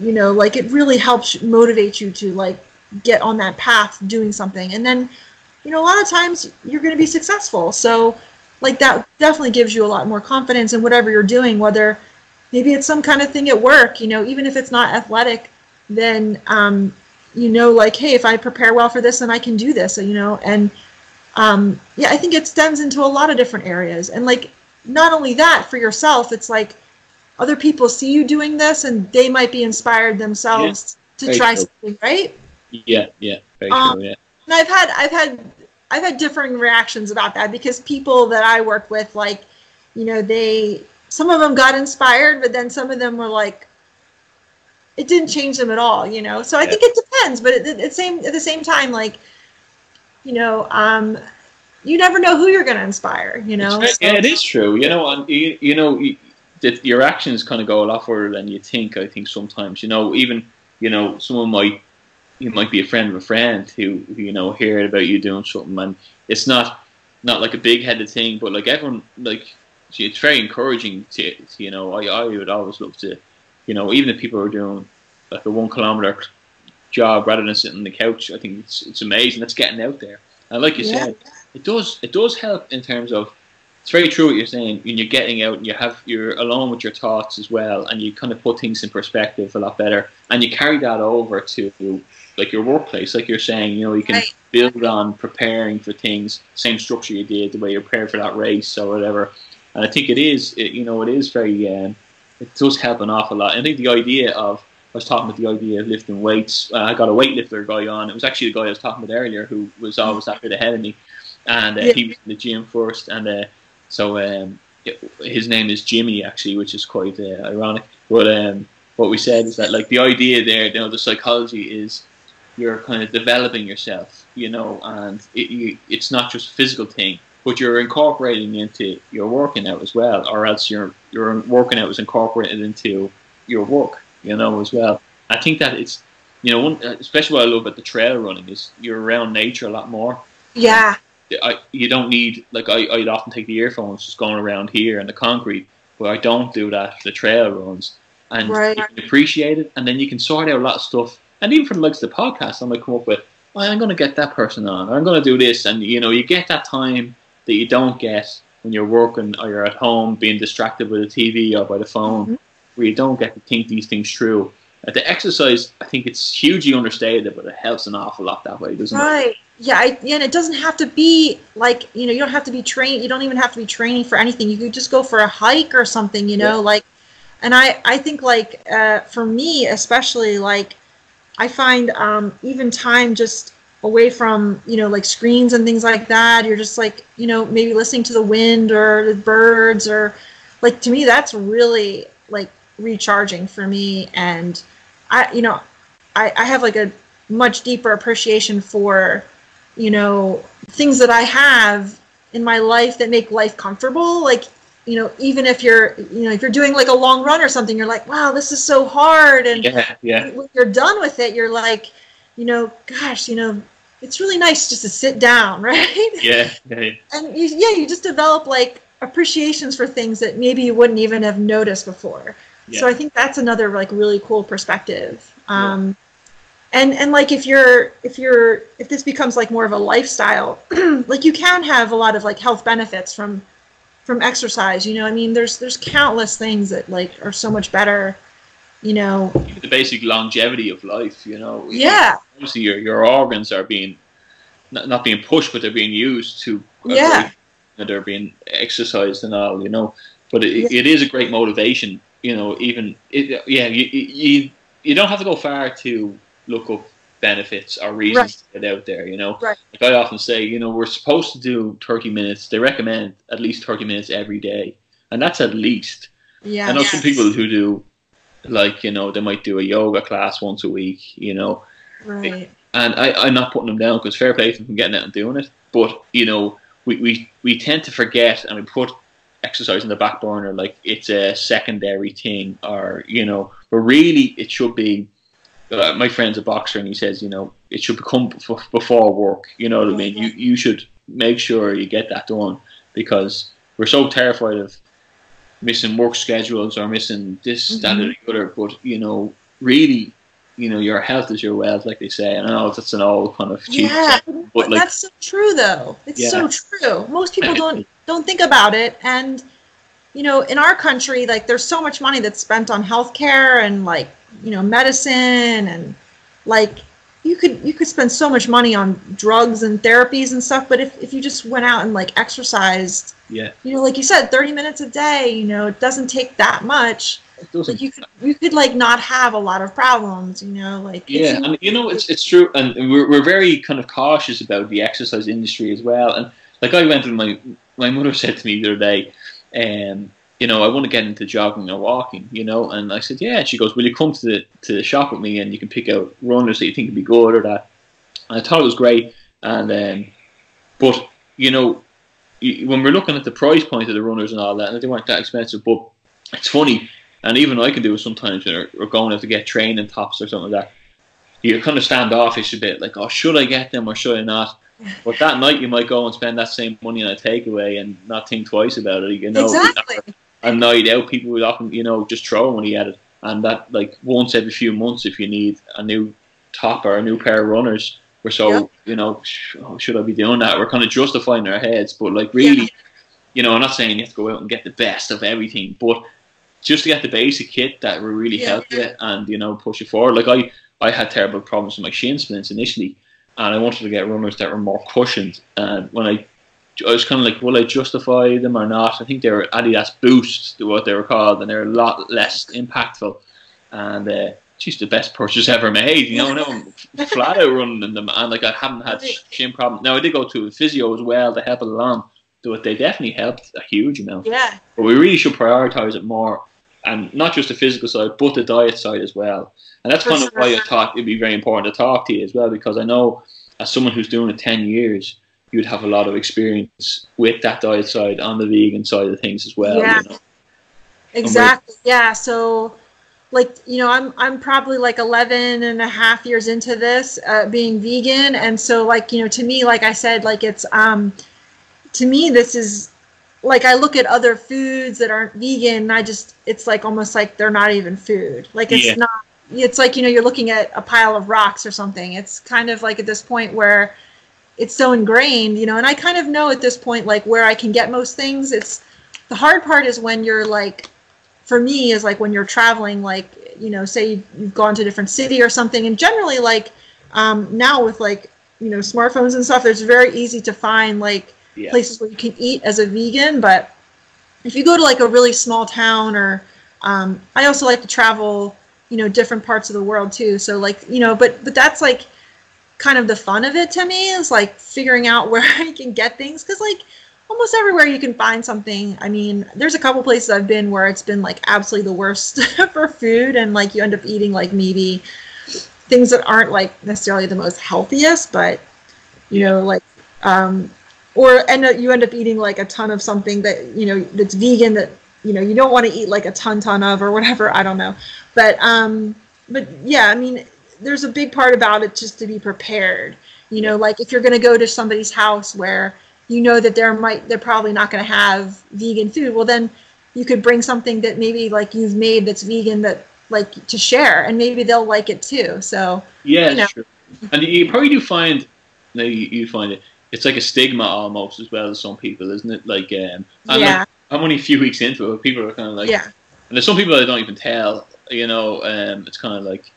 A: you know, like it really helps motivate you to like get on that path doing something, and then, you know, a lot of times you're going to be successful. So, like that definitely gives you a lot more confidence in whatever you're doing, whether maybe it's some kind of thing at work you know even if it's not athletic then um, you know like hey if i prepare well for this then i can do this you know and um, yeah i think it stems into a lot of different areas. And like not only that for yourself it's like other people see you doing this and they might be inspired themselves yeah, to try something right?
B: Yeah yeah um, yeah.
A: and i've had i've had i've had differing reactions about that because people that i work with like you know they some of them got inspired, but then some of them were like, it didn't change them at all, you know. So I yeah. think it depends, but at the same at the same time, like, you know, um, you never know who you're going to inspire, you know.
B: So, yeah, it is true. You know, and you, you know, you, that your actions kind of go a lot further than you think. I think sometimes, you know, even you know, someone might you might be a friend of a friend who, who you know heard about you doing something, and it's not not like a big headed thing, but like everyone like it's very encouraging to, to, you know I, I would always love to you know even if people are doing like a one kilometer job rather than sitting on the couch I think it's it's amazing that's getting out there and like you yeah. said it does it does help in terms of it's very true what you're saying when you're getting out and you have you're alone with your thoughts as well and you kind of put things in perspective a lot better and you carry that over to like your workplace like you're saying you know you can right. build on preparing for things same structure you did the way you prepared for that race or whatever and I think it is, it, you know, it is very, um, it does help an awful lot. I think the idea of, I was talking about the idea of lifting weights. Uh, I got a weightlifter guy on. It was actually the guy I was talking about earlier who was always after the head of me. And uh, yeah. he was in the gym first. And uh, so um, his name is Jimmy, actually, which is quite uh, ironic. But um, what we said is that like the idea there, you know, the psychology is you're kind of developing yourself, you know, and it, you, it's not just a physical thing, but you're incorporating into your working out as well, or else your your working out is incorporated into your work, you know, as well. I think that it's, you know, one, especially what I love about the trail running is you're around nature a lot more.
A: Yeah.
B: I, you don't need like I, I'd often take the earphones just going around here and the concrete, but I don't do that for the trail runs, and
A: Right.
B: you can appreciate it, and then you can sort out a lot of stuff. And even likes of the podcast, I might come up with, oh, I'm going to get that person on, or I'm going to do this, and you know, you get that time that you don't get when you're working or you're at home being distracted by the TV or by the phone,
A: Mhm.
B: where you don't get to think these things through. Uh, the exercise, I think it's hugely understated, but it helps an awful lot that way, doesn't it?
A: Right. Yeah, I, yeah, and it doesn't have to be like you know you don't have to be trained. You don't even have to be training for anything. You could just go for a hike or something. You know,
B: Yeah.
A: like, and I I think like uh, for me especially like I find um, even time just away from you know like screens and things like that. You're just like you know maybe listening to the wind or the birds or like to me that's really like recharging for me. And I you know I, I have like a much deeper appreciation for you know things that I have in my life that make life comfortable. Like you know even if you're you know if you're doing like a long run or something you're like wow this is so hard. And
B: Yeah, yeah,
A: when you're done with it you're like you know gosh you know it's really nice just to sit down <laughs> right
B: yeah, yeah.
A: and you, yeah you just develop like appreciations for things that maybe you wouldn't even have noticed before
B: Yeah.
A: so i think that's another like really cool perspective um and and like if you're if you're if this becomes like more of a lifestyle <clears throat> like you can have a lot of like health benefits from from exercise you know i mean there's there's countless things that like are so much better you know
B: the basic longevity of life. You know,
A: yeah
B: obviously your your organs are being not, not being pushed, but they're being used to
A: Yeah.
B: and they're being exercised and all. You know, but it,
A: Yeah.
B: it is a great motivation. You know, even it, yeah, you, you you don't have to go far to look up benefits or reasons to get out there. You know,
A: Right.
B: like I often say, you know, we're supposed to do thirty minutes. They recommend at least thirty minutes every day, and that's at least.
A: yeah
B: I know some people who do, like you know, they might do a yoga class once a week. You know,
A: right
B: and I, I'm not putting them down because fair play to them getting out and doing it. But you know, we, we, we tend to forget and we put exercise in the back burner like it's a secondary thing, or you know, but really it should be. Uh, my friend's a boxer, and he says, you know, it should become before, before work. You know what I mean? You you should make sure you get that done because we're so terrified of missing work schedules or missing this, that, mm-hmm. or the other. But you know, really, you know, your health is your wealth, like they say. And I know that's an old kind of cheap,
A: yeah
B: saying, but like,
A: that's so true though it's
B: Yeah.
A: so true most people don't don't think about it and you know in our country like there's so much money that's spent on healthcare and like you know medicine and like you could you could spend so much money on drugs and therapies and stuff but if, if you just went out and like exercised
B: yeah,
A: you know like you said 30 minutes a day you know it doesn't take that much
B: it doesn't.
A: like you could you could like not have a lot of problems you know like
B: Yeah,
A: you-
B: and you know it's it's true, and we're we're very kind of cautious about the exercise industry as well. And like I went and my my mother <laughs> said to me the other day, um, you know, I want to get into jogging or walking, you know, and I said, yeah. And she goes, will you come to the to the shop with me and you can pick out runners that you think would be good or that. And I thought it was great, and um, but you know, when we're looking at the price point of the runners and all that, and they weren't that expensive, but it's funny, and even I can do it sometimes when we're- going out to get training tops or something like that. You kind of standoffish a bit, like, oh, should I get them or should I not? <laughs> But that night you might go and spend that same money on a takeaway and not think twice about it. You know,
A: exactly
B: a night out, people would often, you know, just throw money at it, and that like once every few months, if you need a new top or a new pair of runners, we're so
A: Yeah.
B: you know, sh- oh, should I be doing that? We're kind of justifying our heads, but like really,
A: Yeah.
B: you know, I'm not saying you have to go out and get the best of everything, but just to get the basic kit that will really
A: Yeah.
B: help you and you know push you forward. Like I, I had terrible problems with my shin splints initially, and I wanted to get runners that were more cushioned. And when I, I was kind of like, will I justify them or not? I think they were Adidas Boost, what they were called, and they're a lot less impactful. And uh, geez, the best purchase ever made. You know, now I'm <laughs> flat out running in them, and like I haven't had shin problems. Now I did go to a physio as well to help it along, but they definitely helped a huge amount.
A: yeah
B: But we really should prioritize it more and not just the physical side, but the diet side as well. And that's kind of why I thought it'd be very important to talk to you as well, because I know as someone who's doing it ten years, you'd have a lot of experience with that diet side on the vegan side of things as well.
A: Yeah.
B: You know?
A: Exactly. Yeah. So, like, you know, I'm I'm probably like 11 and a half years into this, uh, being vegan, and so like, you know, to me, like I said, like it's um, to me, this is like I look at other foods that aren't vegan, and I just it's like almost like they're not even food. Like it's
B: Yeah.
A: not. It's like you know you're looking at a pile of rocks or something. It's kind of like at this point where it's so ingrained, you know, and I kind of know at this point like where I can get most things. It's the hard part is when you're like for me is like when you're traveling like you know say you've gone to a different city or something and generally like um, now with like you know smartphones and stuff there's very easy to find like
B: Yeah.
A: places where you can eat as a vegan but if you go to like a really small town or um, i also like to travel you know different parts of the world too so like you know but but that's like kind of the fun of it to me is like figuring out <laughs> where i can get things because like almost everywhere you can find something. I mean there's a couple places i've been where it's been like absolutely the worst <laughs> for food and like you end up eating like maybe things that aren't like necessarily the most healthiest but you know like um or end up you end up eating like a ton of something that you know that's vegan that you know you don't want to eat like a ton ton of or whatever i don't know. But um but yeah i mean there's a big part about it just to be prepared you know like if you're going to go to somebody's house where you know that there might they're probably not going to have vegan food well then you could bring something that maybe like you've made that's vegan that like to share and maybe they'll like it too so
B: Yeah,
A: you know.
B: sure. And you probably do find, no, you, you find it. It's like a stigma almost as well as some people, isn't it? Like, um, I'm,
A: yeah
B: like, I'm only a few weeks into it. but People are kind of like,
A: yeah
B: and there's some people that don't even tell. You know, um, it's kind of like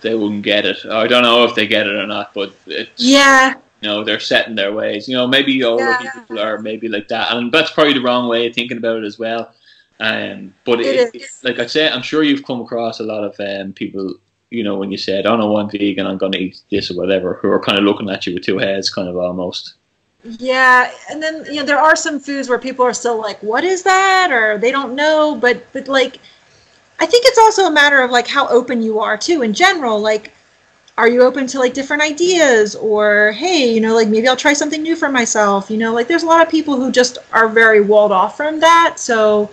B: they wouldn't get it. I don't know if they get it or not, but it's,
A: yeah
B: you know, they're set in their ways. You know, maybe older
A: Yeah.
B: people are maybe like that, and that's probably the wrong way of thinking about it as well. Um, but
A: It
B: it, like I said, I'm sure you've come across a lot of um, people. You know, when you said, "Oh no, I'm vegan, I'm going to eat this or whatever," who are kind of looking at you with two heads, kind of almost.
A: Yeah, and then you know there are some foods where people are still like, "What is that?" or they don't know. But but like, I think it's also a matter of like how open you are too. In general, like, are you open to like different ideas, or hey, you know, like maybe I'll try something new for myself. You know, like there's a lot of people who just are very walled off from that. So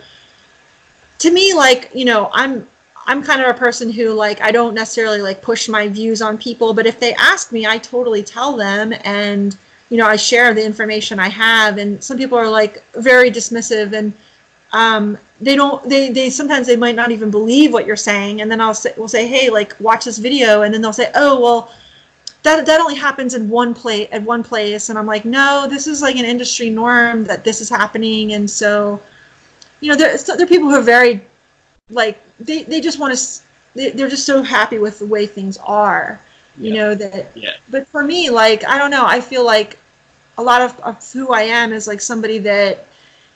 A: to me, like you know, I'm I'm kind of a person who like I don't necessarily like push my views on people, but if they ask me, I totally tell them and you know, I share the information I have, and some people are like very dismissive, and um, they don't. They they sometimes they might not even believe what you're saying, and then I'll say, we'll say, hey, like watch this video, and then they'll say, oh, well, that that only happens in one place at one place, and I'm like, no, this is like an industry norm that this is happening, and so, you know, there so there are people who are very like they they just want to. They, they're just so happy with the way things are, you
B: Yeah.
A: know that
B: Yeah,
A: but for me like i don't know i feel like a lot of, of who i am is like somebody that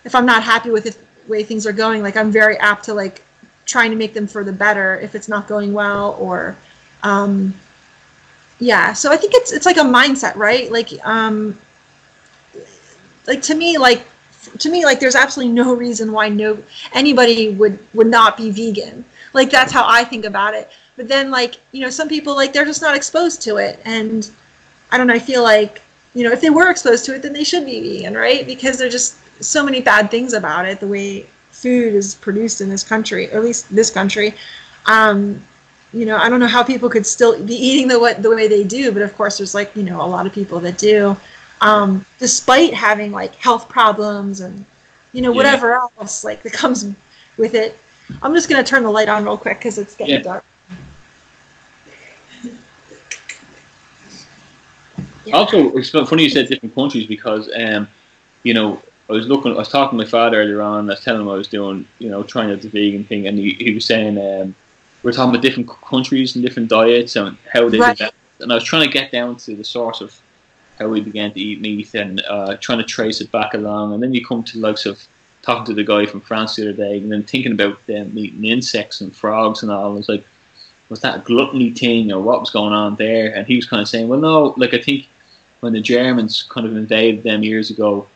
A: if i'm not happy with the way things are going like i'm very apt to like trying to make them for the better if it's not going well or um yeah. So i think it's it's like a mindset right? Like um like to me like to me like there's absolutely no reason why no anybody would would not be vegan. Like that's how i think about it. But then like you know some people like they're just not exposed to it. And i don't know i feel like you know if they were exposed to it then they should be vegan right? Because they're just so many bad things about it the way food is produced in this country or at least this country um you know i don't know how people could still be eating the what the way they do but of course there's like you know a lot of people that do um despite having like health problems and you know
B: Yeah.
A: whatever else like that comes with it i'm just going to turn the light on real quick because it's getting
B: Yeah.
A: dark Yeah.
B: Also, it's funny you said different countries because, um, you know, I was looking, I was talking to my father earlier on. I was telling him I was doing, you know, trying out the vegan thing, and he, he was saying um, we're talking about different countries and different diets and how they
A: Right.
B: developed. And I was trying to get down to the source of how we began to eat meat and uh, trying to trace it back along. And then you come to the likes of talking to the guy from France the other day, and then thinking about them eating insects and frogs and all. I was like, was that a gluttony thing or what was going on there? And he was kind of saying, well, no, like I think when the Germans kind of invaded them years ago,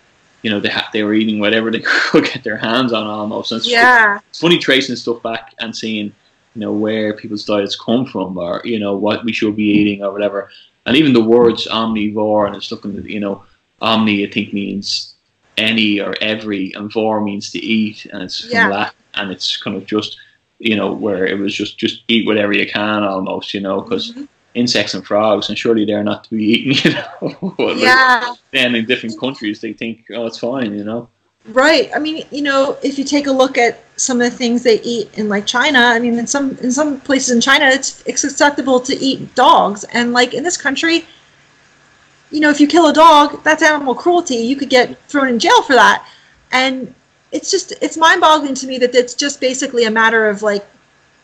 B: you know they ha- they were eating whatever they <laughs> could get their hands on almost. And it's,
A: Yeah.
B: it's funny tracing stuff back and seeing you know where people's diets come from or you know what we should be eating or whatever. And even the words omnivore and it's looking at you know omni I think means any or every and vor means to eat and it's from
A: Yeah.
B: Latin and it's kind of just you know where it was just just eat whatever you can almost you know because
A: Mhm.
B: Insects and frogs and surely they're not to be eaten <laughs> you know <laughs> But
A: Yeah.
B: then in different countries they think oh it's fine you know
A: Right. I mean, you know, if you take a look at some of the things they eat in like China, I mean, in some in some places in China, it's it's acceptable to eat dogs, and like in this country, you know, if you kill a dog, that's animal cruelty. You could get thrown in jail for that, and it's just it's mind-boggling to me that it's just basically a matter of like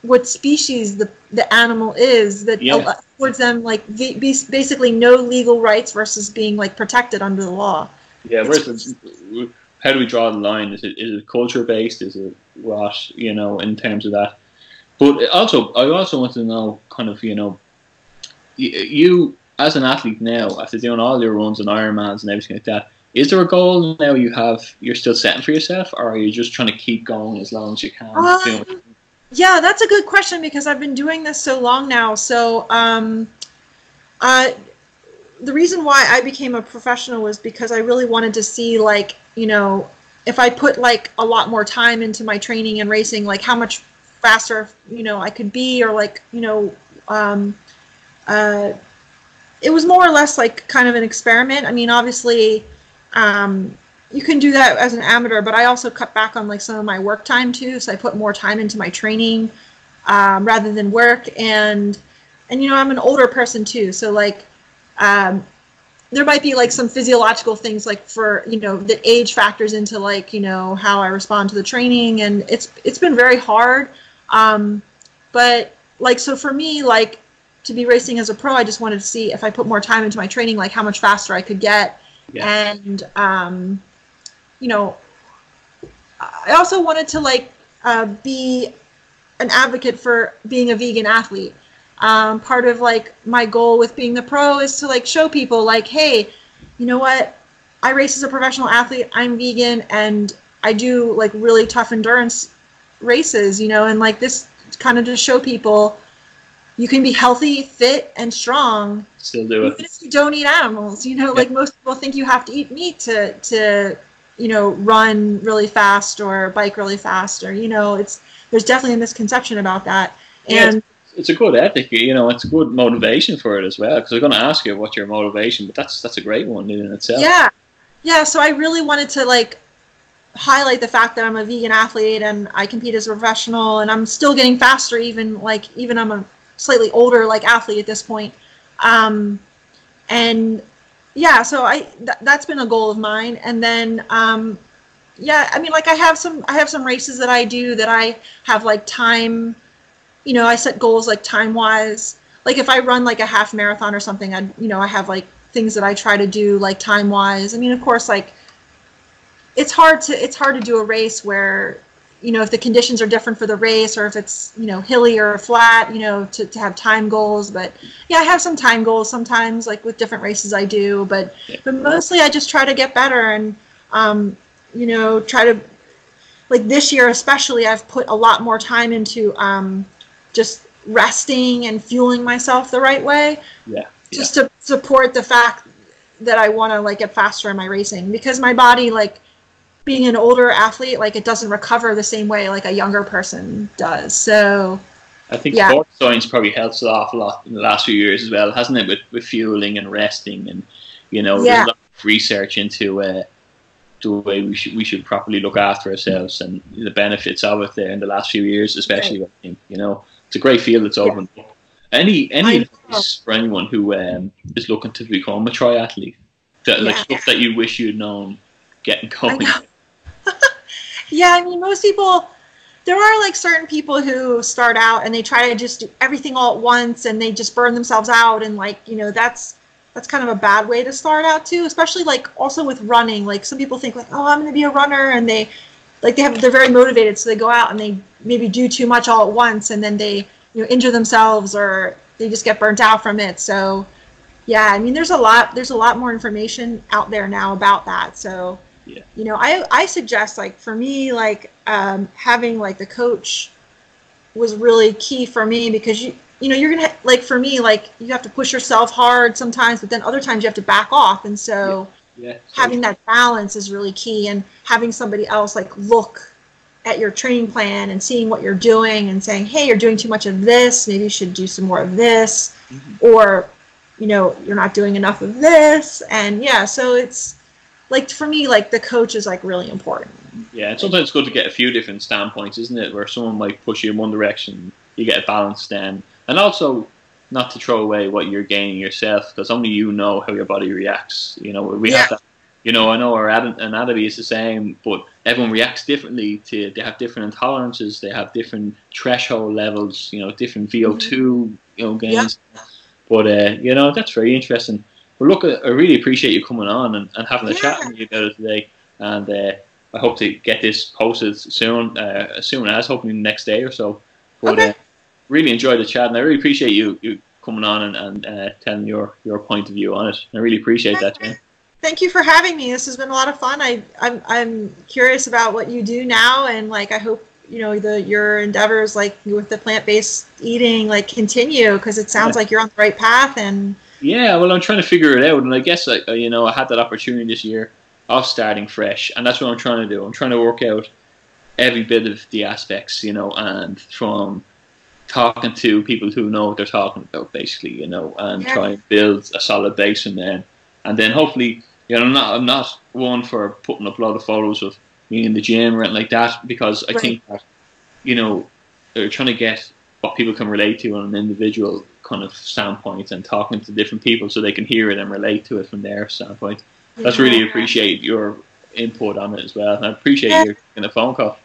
A: what species the the animal is that
B: Yeah.
A: Affords them like the, basically no legal rights versus being like protected under the law.
B: Yeah, where's the, how do we draw the line? Is it is it culture based? Is it what you know in terms of that? But also, I also want to know, kind of, you know, you as an athlete now, after doing all your runs and Ironmans and everything like that, is there a goal now you have you're still setting for yourself, or are you just trying to keep going as long as you can?
A: Um, Yeah, that's a good question because I've been doing this so long now. So, um, the reason why I became a professional was because I really wanted to see, like, you know, if I put like a lot more time into my training and racing, like how much faster, you know, I could be, or like, you know, um, uh, it was more or less like kind of an experiment. I mean, obviously, um, you can do that as an amateur, but I also cut back on like some of my work time too. So I put more time into my training um, rather than work. And and you know I'm an older person too, so like um, there might be like some physiological things like for you know that age factors into like you know how I respond to the training, and it's it's been very hard. Um, but like so for me like to be racing as a pro, I just wanted to see if I put more time into my training, like how much faster I could get
B: Yeah.
A: and um, you know i also wanted to like uh, be an advocate for being a vegan athlete um, part of like my goal with being the pro is to like show people like hey you know what i race as a professional athlete i'm vegan and i do like really tough endurance races you know and like this kind of to show people you can be healthy fit and strong
B: Still do
A: even
B: it.
A: if you don't eat animals you know
B: Yeah.
A: like most people think you have to eat meat to to you know run really fast or bike really fast or you know it's there's definitely a misconception about that
B: Yeah,
A: and
B: It's a good ethic, you know. It's a good motivation for it as well. Because I'm going to ask you what's your motivation, but that's that's a great one in itself.
A: yeah yeah so i really wanted to like highlight the fact that i'm a vegan athlete and i compete as a professional and i'm still getting faster even like even i'm a slightly older like athlete at this point um and yeah so i th- that's been a goal of mine and then um yeah i mean like i have some i have some races that i do that i have like time you know i set goals like time wise like if i run like a half marathon or something i you know i have like things that i try to do like time wise i mean of course like it's hard to it's hard to do a race where you know if the conditions are different for the race or if it's you know hilly or flat you know to, to have time goals but yeah i have some time goals sometimes like with different races i do but but mostly i just try to get better and um, you know try to like this year especially i've put a lot more time into um, just resting and fueling myself the right way
B: Yeah.
A: just to support the fact that i want to like get faster in my racing because my body like being an older athlete like it doesn't recover the same way like a younger person does so
B: I think
A: Yeah.
B: sports science probably helps an awful lot in the last few years as well, hasn't it? With, with fueling and resting, and you know,
A: Yeah.
B: there's a lot of research into uh, the way we should we should properly look after ourselves and the benefits of it there in the last few years, especially. Think you know, it's a great field that's opened up. Any any advice for anyone who um, is looking to become a triathlete, that like
A: Yeah.
B: stuff that you wish you'd known getting going.
A: Yeah, I mean, most people, there are like certain people who start out and they try to just do everything all at once and they just burn themselves out and like, you know, that's that's kind of a bad way to start out too, especially like also with running. Like some people think like, "Oh, I'm going to be a runner." And they like they have they're very motivated so they go out and they maybe do too much all at once and then they, you know, injure themselves or they just get burnt out from it. So, yeah, I mean, there's a lot there's a lot more information out there now about that. So,
B: Yeah.
A: You know, I I suggest like for me like um, having like the coach was really key for me because you you know you're gonna like for me like you have to push yourself hard sometimes, but then other times you have to back off, and so
B: Yeah.
A: having that balance is really key, and having somebody else like look at your training plan and seeing what you're doing and saying, hey, you're doing too much of this, maybe you should do some more of this,
B: Mhm.
A: or you know you're not doing enough of this, and yeah, so it's like for me like the coach is like really important.
B: Yeah, and sometimes it's good to get a few different standpoints, isn't it? Where someone might push you in one direction, you get a balanced then, and also not to throw away what you're gaining yourself, because only you know how your body reacts. You know, we have
A: Yeah.
B: that. You know, I know our anatomy is the same, but everyone reacts differently. To they have different intolerances, they have different threshold levels. You know, different VO two you know gains. But uh, you know, that's very interesting. Well, look, I really appreciate you coming on and, and having a chat with me about today, and. Uh, I hope to get this posted soon, uh, as soon as hopefully the next day or so. But
A: Okay.
B: uh, really enjoyed the chat, and I really appreciate you you coming on and, and uh, telling your, your point of view on it. I really appreciate that, Jen.
A: Thank you for having me. This has been a lot of fun. I I'm I'm curious about what you do now, and like I hope you know the your endeavors like with the plant based eating like continue because it sounds
B: Yeah.
A: like you're on the right path and
B: Yeah, well, I'm trying to figure it out, and I guess I, I- uh, you know I had that opportunity this year of starting fresh, and that's what I'm trying to do. I'm trying to work out every bit of the aspects, you know, and from talking to people who know what they're talking about, basically, you know, and
A: Yeah.
B: try and build a solid base, and then and then hopefully, you know, I'm not I'm not one for putting up a lot of photos of me in the gym or anything like that because I
A: Right.
B: think that you know they're trying to get what people can relate to on an individual kind of standpoint and talking to different people so they can hear it and relate to it from their standpoint. That's really appreciate your input on it as well. And I appreciate
A: Yeah.
B: you taking the phone call.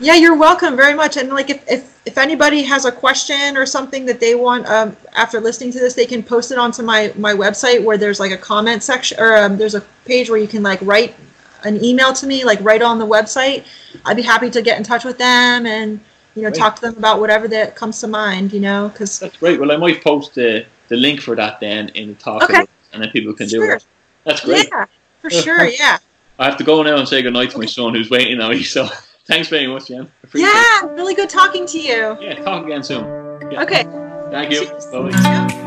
A: Yeah, you're welcome very much. And like, if, if, if anybody has a question or something that they want um, after listening to this, they can post it onto my my website where there's like a comment section or um, there's a page where you can like write an email to me, like right on the website. I'd be happy to get in touch with them and you know talk to them about whatever that comes to mind. You know, because
B: That's great. Well, I might post the, the link for that then in the talk
A: Okay.
B: and then people can do it. That's great.
A: yeah, for sure. <laughs> Yeah,
B: I have to go now and say goodnight to my son who's waiting on me. <laughs> So thanks very much, Jen.
A: Yeah. Really good talking to you.
B: Yeah, talk again soon. Yeah.
A: Okay.
B: Thank you. Bye.